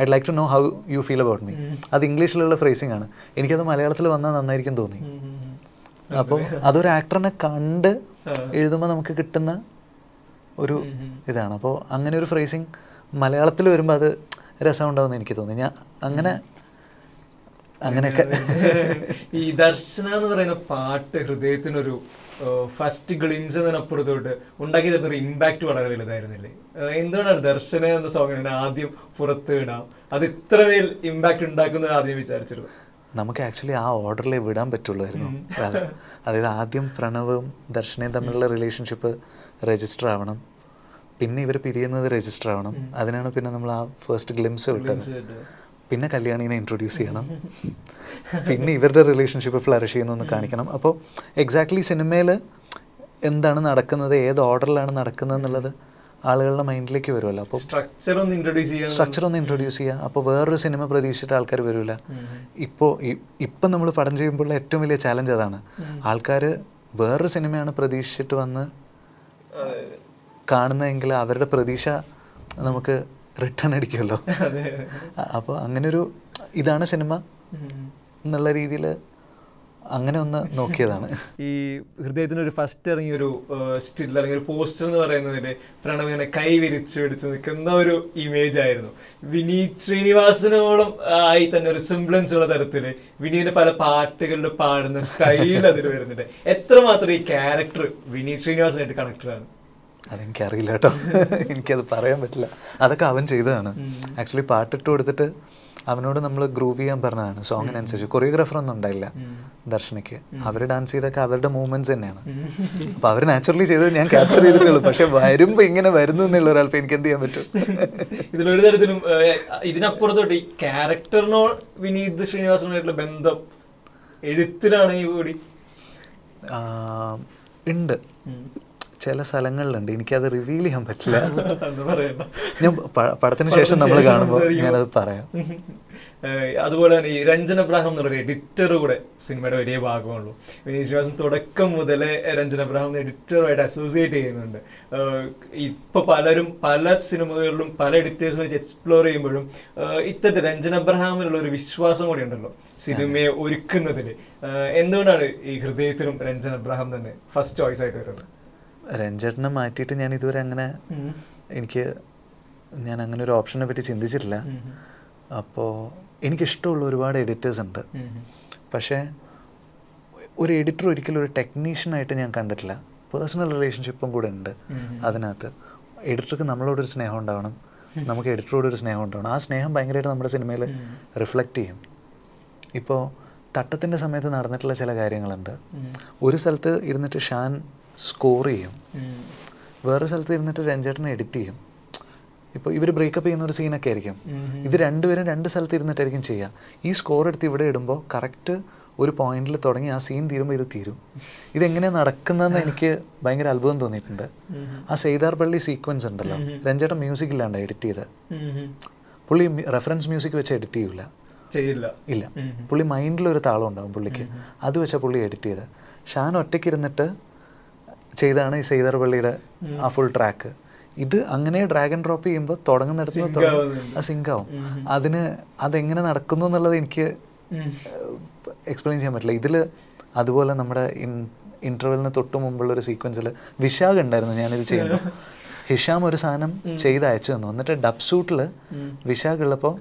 I like to know how you feel about me അത് ഇംഗ്ലീഷിലുള്ള ഫ്രേസിംഗ് ആണ്. എനിക്കത് മലയാളത്തിൽ വന്നാൽ നന്നായിരിക്കും തോന്നി. അപ്പോൾ അതൊരു ആക്ടറിനെ കണ്ട്. എഴുതുമ്പോൾ നമുക്ക് കിട്ടുന്ന ഒരു ഇതാണ്. അപ്പോൾ അങ്ങനെ ഒരു ഫ്രേസിങ് മലയാളത്തിൽ വരുമ്പോൾ അത് രസമുണ്ടാവുമെന്ന് എനിക്ക് തോന്നി. ഞാൻ അങ്ങനെ അങ്ങനെയൊക്കെ ഈ ദർശന എന്ന് പറയുന്ന പാട്ട് ഹൃദയത്തിനൊരു ഫസ്റ്റ് ഗ്ലിംസ് എന്നതിനപ്പുറത്തോട്ട് ഉണ്ടാക്കി തരുന്ന ഒരു ഇമ്പാക്ട് വളരെ വലുതായിരുന്നില്ലേ? എന്തുകൊണ്ടാണ് ദർശന എന്ന സോങ്ങിനെ ആദ്യം പുറത്ത് വിടാം അത് ഇത്രമേൽ ഇമ്പാക്ട് ഉണ്ടാക്കുന്നത് ആദ്യം വിചാരിച്ചിരുന്നു നമുക്ക് ആക്ച്വലി ആ ഓർഡറിലേ വിടാൻ പറ്റുള്ളായിരുന്നു. അതായത് ആദ്യം പ്രണവും ദർശനയും തമ്മിലുള്ള റിലേഷൻഷിപ്പ് രജിസ്റ്റർ ആവണം. പിന്നെ ഇവർ പിരിയുന്നത് രജിസ്റ്റർ ആവണം. അതിനാണ് പിന്നെ നമ്മൾ ആ ഫസ്റ്റ് ഗ്ലിംസ് വിട്ടത്. പിന്നെ കല്യാണിനെ ഇൻട്രൊഡ്യൂസ് ചെയ്യണം. പിന്നെ ഇവരുടെ റിലേഷൻഷിപ്പ് ഫ്ലറിഷ് ചെയ്യുന്നു കാണിക്കണം. അപ്പോൾ എക്സാക്ട്ലി സിനിമയിൽ എന്താണ് നടക്കുന്നത് ഏത് ഓർഡറിലാണ് നടക്കുന്നത് എന്നുള്ളത് ആളുകളുടെ മൈൻഡിലേക്ക് വരുമല്ലോ. അപ്പോൾ സ്ട്രക്ചർ ഒന്ന് ഇൻട്രൊഡ്യൂസ് ചെയ്യാൻ സ്ട്രക്ചർ ഒന്ന് ഇൻട്രൊഡ്യൂസ് ചെയ്യുക അപ്പോൾ വേറൊരു സിനിമ പ്രതീക്ഷിച്ചിട്ട് ആൾക്കാർ വരില്ല ഇപ്പോൾ ഇപ്പം നമ്മൾ പടം ചെയ്യുമ്പോഴുള്ള ഏറ്റവും വലിയ ചാലഞ്ച് അതാണ്. ആൾക്കാർ വേറൊരു സിനിമയാണ് പ്രതീക്ഷിച്ചിട്ട് വന്ന് കാണുന്നതെങ്കിൽ അവരുടെ പ്രതീക്ഷ നമുക്ക് റിട്ടേൺ അടിക്കുമല്ലോ. അപ്പോൾ അങ്ങനൊരു ഇതാണ് സിനിമ എന്നുള്ള രീതിയിൽ അങ്ങനെ ഒന്ന് നോക്കിയതാണ്. ഈ ഹൃദയത്തിന് ഒരു ഫസ്റ്റ് ഇറങ്ങിയ ഒരു സ്റ്റിൽ അല്ലെങ്കിൽ ഒരു പോസ്റ്റർ എന്ന് പറയുന്നതിന്റെ പ്രണവ് ഇങ്ങനെ കൈ വിരിച്ചു പിടിച്ച് നിൽക്കുന്ന ഒരു ഇമേജ് ആയിരുന്നു. വിനീത് ശ്രീനിവാസനോളം ആയി തന്നെ ഒരു സിംബ്ലൻസ് ഉള്ള തരത്തിൽ വിനീതിന്റെ പല പാട്ടുകളിൽ പാടുന്ന സ്റ്റൈൽ അതിൽ വരുന്നുണ്ട്. എത്രമാത്രം ഈ ക്യാരക്ടർ വിനീത് ശ്രീനിവാസനായിട്ട് കണക്റ്റഡ് ആണ്? അതെനിക്കറിയില്ല കേട്ടോ. എനിക്കത് പറയാൻ പറ്റില്ല. അതൊക്കെ അവൻ ചെയ്തതാണ്. ആക്ച്വലി പാട്ടിട്ട് കൊടുത്തിട്ട് അവനോട് നമ്മൾ ഗ്രൂവ് ചെയ്യാൻ പറഞ്ഞതാണ്. സോങ്ങിനനുസരിച്ച് കൊറിയോഗ്രാഫർ ഒന്നും ഉണ്ടായില്ല ദർശനയ്ക്ക്. അവർ ഡാൻസ് ചെയ്തൊക്കെ അവരുടെ മൂവ്മെന്റ്സ് തന്നെയാണ്. അപ്പൊ അവർ നാച്ചുറലി ചെയ്തത് ഞാൻ ക്യാപ്ചർ ചെയ്തിട്ടുള്ളൂ. പക്ഷെ വരുമ്പോ ഇങ്ങനെ വരുന്നു എന്നുള്ള ഒരാൾക്ക് എനിക്ക് എന്ത് ചെയ്യാൻ പറ്റും? ഇതിലൊരു തരത്തിലും ഇതിനപ്പുറത്തോട്ട് ഈ ക്യാരക്ടറിനോ വിനീത് ശ്രീനിവാസനുമായിട്ടുള്ള ബന്ധം എഴുത്തിലാണെങ്കിൽ കൂടി ഉണ്ട്. ചില സ്ഥലങ്ങളിലുണ്ട്. എനിക്കത് റിവീൽ ചെയ്യാൻ പറ്റില്ല. ഞാൻ പടത്തിന് ശേഷം നമ്മൾ കാണുമ്പോൾ ഞാനത് പറയാം. അതുപോലെ തന്നെ ഈ രഞ്ജൻ അബ്രാഹാം എന്നുള്ള എഡിറ്റർ കൂടെ സിനിമയുടെ വലിയ ഭാഗമാണല്ലോ വിനീശ്വാസം തുടക്കം മുതലേ രഞ്ജൻ അബ്രാഹം എഡിറ്ററുമായിട്ട് അസോസിയേറ്റ് ചെയ്യുന്നുണ്ട്. ഇപ്പൊ പലരും പല സിനിമകളിലും പല എഡിറ്റേഴ്സും വെച്ച് എക്സ്പ്ലോർ ചെയ്യുമ്പോഴും ഇത്തരത്തിൽ രഞ്ജൻ അബ്രഹാമിനുള്ള ഒരു വിശ്വാസം കൂടി ഉണ്ടല്ലോ സിനിമയെ ഒരുക്കുന്നതിൽ എന്തുകൊണ്ടാണ് ഈ ഹൃദയത്തിലും രഞ്ജൻ അബ്രഹാം തന്നെ ഫസ്റ്റ് ചോയ്സ് ആയിട്ട് വരുന്നത്? രഞ്ജേട്ടനെ മാറ്റിയിട്ട് ഞാൻ ഇതുവരെ അങ്ങനെ എനിക്ക് ഞാൻ അങ്ങനെ ഒരു ഓപ്ഷനെ പറ്റി ചിന്തിച്ചിട്ടില്ല. അപ്പോൾ എനിക്കിഷ്ടമുള്ള ഒരുപാട് എഡിറ്റേഴ്സ് ഉണ്ട്. പക്ഷേ ഒരു എഡിറ്റർ ഒരിക്കലും ഒരു ടെക്നീഷ്യനായിട്ട് ഞാൻ കണ്ടിട്ടില്ല. പേഴ്സണൽ റിലേഷൻഷിപ്പും കൂടെ ഉണ്ട് അതിനകത്ത്. എഡിറ്റർക്ക് നമ്മളോടൊരു സ്നേഹം ഉണ്ടാവണം. നമുക്ക് എഡിറ്ററോട് ഒരു സ്നേഹം ഉണ്ടാവണം. ആ സ്നേഹം ഭയങ്കരമായിട്ട് നമ്മുടെ സിനിമയിൽ റിഫ്ലക്റ്റ് ചെയ്യും. ഇപ്പോൾ തട്ടത്തിന്റെ സമയത്ത് നടന്നിട്ടുള്ള ചില കാര്യങ്ങളുണ്ട്. ഒരു സ്ഥലത്ത് ഇരുന്നിട്ട് ഷാൻ സ്കോർ ചെയ്യും. വേറെ സ്ഥലത്ത് ഇരുന്നിട്ട് രഞ്ജേട്ടനെ എഡിറ്റ് ചെയ്യും. ഇപ്പോൾ ഇവർ ബ്രേക്കപ്പ് ചെയ്യുന്ന ഒരു സീനൊക്കെ ആയിരിക്കും. ഇത് രണ്ടുപേരും രണ്ട് സ്ഥലത്ത് ഇരുന്നിട്ടായിരിക്കും ചെയ്യുക. ഈ സ്കോർ എടുത്ത് ഇവിടെ ഇടുമ്പോൾ കറക്റ്റ് ഒരു പോയിന്റിൽ തുടങ്ങി ആ സീൻ തീരുമ്പോൾ ഇത് തീരും. ഇതെങ്ങനെയാണ് നടക്കുന്നതെന്ന് എനിക്ക് ഭയങ്കര അത്ഭുതം തോന്നിയിട്ടുണ്ട്. ആ സെയ്താർ പള്ളി സീക്വൻസ് ഉണ്ടല്ലോ. രഞ്ജേട്ടൻ മ്യൂസിക് ഇല്ലാണ്ട് എഡിറ്റ് ചെയ്ത്. പുള്ളി റെഫറൻസ് മ്യൂസിക് വെച്ച് എഡിറ്റ് ചെയ്യൂല. ചെയ്യില്ല. ഇല്ല. പുള്ളി മൈൻഡിൽ ഒരു താളം ഉണ്ടാവും പുള്ളിക്ക്. അത് വെച്ചാ പുള്ളി എഡിറ്റ് ചെയ്ത്. ഷാൻ ഒറ്റയ്ക്ക് ഇരുന്നിട്ട് ചെയ്താണ് ഈ സൈദർ പള്ളിയുടെ ആ ഫുൾ ട്രാക്ക് ഇത് അങ്ങനെ ഡ്രാഗൺ ഡ്രോപ്പ് ചെയ്യുമ്പോൾ തുടങ്ങുന്നിടത്ത് നിന്ന് തുടങ്ങും. ആ സിങ്ക് ആവും അതിന് അതെങ്ങനെ നടക്കുന്നു എന്നുള്ളത് എനിക്ക് എക്സ്പ്ലെയിൻ ചെയ്യാൻ പറ്റില്ല. ഇതിൽ അതുപോലെ നമ്മുടെ ഇൻ ഇന്റർവെലിന് തൊട്ട് മുമ്പുള്ള ഒരു സീക്വൻസിൽ വിശാഖ് ഉണ്ടായിരുന്നു ഞാനിത് ചെയ്യുമ്പോൾ ഹിഷാം ഒരു സാധനം ചെയ്ത് അയച്ചു തന്നു. എന്നിട്ട് ഡബ് സൂട്ടിൽ വിശാഖ് ഉള്ളപ്പോൾ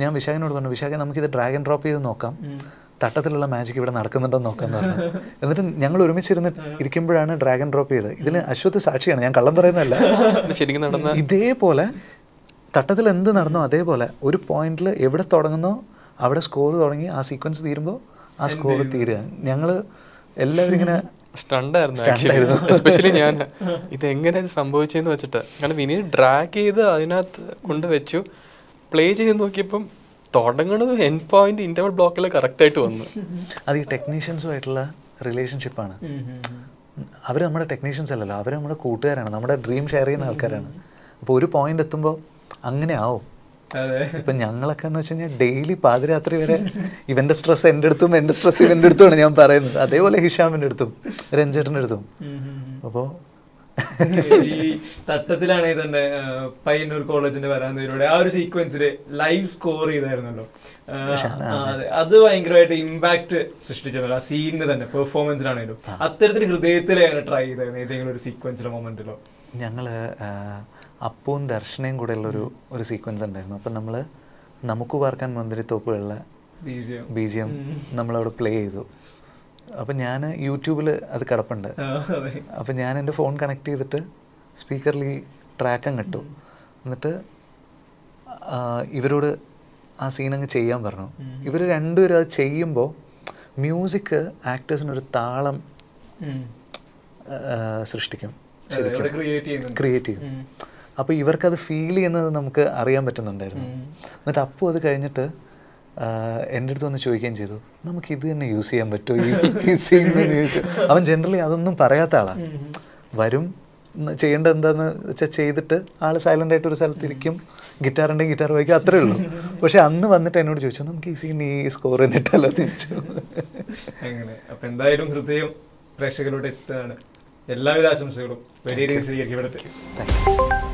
ഞാൻ വിശാഖിനോട് പറഞ്ഞു വിശാഖെ നമുക്കിത് ഡ്രാഗൺ ഡ്രോപ്പ് ചെയ്ത് നോക്കാം. തട്ടത്തിലുള്ള മാജിക് ഇവിടെ നടക്കുന്നുണ്ടോ നോക്കാന്ന് പറഞ്ഞു. എന്നിട്ട് ഞങ്ങൾ ഒരുമിച്ചിരുന്ന് ഇരിക്കുമ്പോഴാണ് ഡ്രാഗൺ ഡ്രോപ്പ് ചെയ്തത് ഇതിൽ അശ്വത്ത് സാക്ഷിയാണ്. ഞാൻ കള്ളം പറയുന്നതല്ല. ശരിക്കും നടന്ന ഇതേപോലെ തട്ടത്തിൽ എന്ത് നടന്നോ അതേപോലെ ഒരു പോയിന്റിൽ എവിടെ തുടങ്ങുന്നോ അവിടെ സ്കോർ തുടങ്ങി ആ സീക്വൻസ് തീരുമ്പോൾ ആ സ്കോർ തീരുക. ഞങ്ങൾ എല്ലാവരും ഇങ്ങനെ സ്റ്റണ്ടായിരുന്നു. എസ്പെഷ്യലി ഞാൻ. ഇത് എങ്ങനെ സംഭവിച്ചെന്ന് വെച്ചിട്ട്. കാരണം വിനീത് ഡ്രാഗ് ചെയ്ത് അതിനകത്ത് കൊണ്ട് വെച്ചു. പ്ലേ ചെയ്ത് നോക്കിയപ്പം തുടങ്ങണത് എൻ പോയിന്റ് ഇന്റർവൽ ബ്ലോക്കിൽ കറക്റ്റ് ആയിട്ട് വന്നു. അത് ഈ ടെക്നീഷ്യൻസുമായിട്ടുള്ള ആണ്. അവർ നമ്മുടെ ടെക്നീഷ്യൻസ് അല്ലല്ലോ അവർ നമ്മുടെ കൂട്ടുകാരാണ് നമ്മുടെ ഡ്രീം ഷെയർ ചെയ്യുന്ന ആൾക്കാരാണ്. അപ്പോൾ ഒരു പോയിന്റ് എത്തുമ്പോൾ അങ്ങനെ ആവും. അതെ. ഇപ്പം ഞങ്ങളൊക്കെ എന്ന് വെച്ച് കഴിഞ്ഞാൽ ഡെയിലി പാതിരാത്രി വരെ ഇവന്റെ സ്ട്രെസ് എന്റെ അടുത്തും എന്റെ സ്ട്രെസ് ഇവന്റെ അടുത്തുമാണ് ഞാൻ പറയുന്നത്. അതേപോലെ ഹിഷാമിന്റെ അടുത്തും രഞ്ജേട്ടന്റെ അടുത്തും. അപ്പോൾ ഈ തട്ടത്തിലാണെങ്കിൽ തന്നെ പയ്യന്നൂർ കോളേജിന്റെ വരാന്തയിലൂടെ ആ ഒരു സീക്വൻസിൽ ലൈവ് സ്കോർ ചെയ്തായിരുന്നല്ലോ. അതെ. ഭയങ്കരമായിട്ട് ഇമ്പാക്ട് സൃഷ്ടിച്ചതല്ലോ ആ സീനിന് തന്നെ പെർഫോമൻസിലാണെങ്കിലും അത്തരത്തിൽ ഹൃദയത്തിൽ അങ്ങനെ ട്രൈ ചെയ്തായിരുന്നു ഏതെങ്കിലും ഒരു സീക്വൻസിലെ മൊമെന്റിലോ ഞങ്ങൾ അപ്പവും ദർശനയും കൂടെയുള്ള ഒരു ഒരു സീക്വൻസ് ഉണ്ടായിരുന്നു. അപ്പം നമ്മൾ നമുക്ക് പാർക്കാൻ മുന്തിരിത്തോപ്പുകളിലെ ബീജിയം. ബി ജി എം നമ്മളവിടെ പ്ലേ ചെയ്തു. അപ്പം ഞാൻ യൂട്യൂബിൽ അത് കിടപ്പുണ്ട്. അപ്പം ഞാൻ എന്റെ ഫോൺ കണക്ട് ചെയ്തിട്ട് സ്പീക്കറിൽ ഈ ട്രാക്ക് അങ്ങ് ഇട്ടു. എന്നിട്ട് ഇവരോട് ആ സീൻ അങ്ങ് ചെയ്യാൻ പറഞ്ഞു. ഇവർ രണ്ടുപേരും അത് ചെയ്യുമ്പോൾ മ്യൂസിക് ആക്ടേഴ്സിനൊരു താളം സൃഷ്ടിക്കും. ശരിക്കും. ക്രിയേറ്റ് ചെയ്യും. അപ്പോൾ ഇവർക്കത് ഫീൽ ചെയ്യുന്നത് നമുക്ക് അറിയാൻ പറ്റുന്നുണ്ടായിരുന്നു. എന്നിട്ട് അപ്പോൾ അത് കഴിഞ്ഞിട്ട് എന്റെ അടുത്ത് വന്ന് ചോദിക്കുകയും ചെയ്തു നമുക്ക് ഇത് തന്നെ യൂസ് ചെയ്യാൻ പറ്റുമോ ഈ ചോദിച്ചു. അവൻ ജനറലി അതൊന്നും പറയാത്ത ആളാണ് വരും ചെയ്യേണ്ടത് എന്താന്ന് വെച്ചാൽ ചെയ്തിട്ട് ആൾ സൈലന്റ് ആയിട്ട് ഒരു സ്ഥലത്തിരിക്കും ഗിറ്റാർ ഉണ്ടെങ്കിൽ ഗിറ്റാർ വായിക്കും അത്രേ ഉള്ളൂ. പക്ഷെ അന്ന് വന്നിട്ട് എന്നോട് ചോദിച്ചു നമുക്ക് ഈ സീൻ ഈ സ്കോർ തന്നെ ഇട്ടല്ലോ ചോദിച്ചു. അങ്ങനെ. അപ്പൊ എന്തായാലും ഹൃദയം പ്രേക്ഷകരോട് എത്താണ് എല്ലാവിധ ആശംസകളും വലിയ രീതിയിൽ സ്വീകരിക്കും ഇവിടുത്തെ. Thank you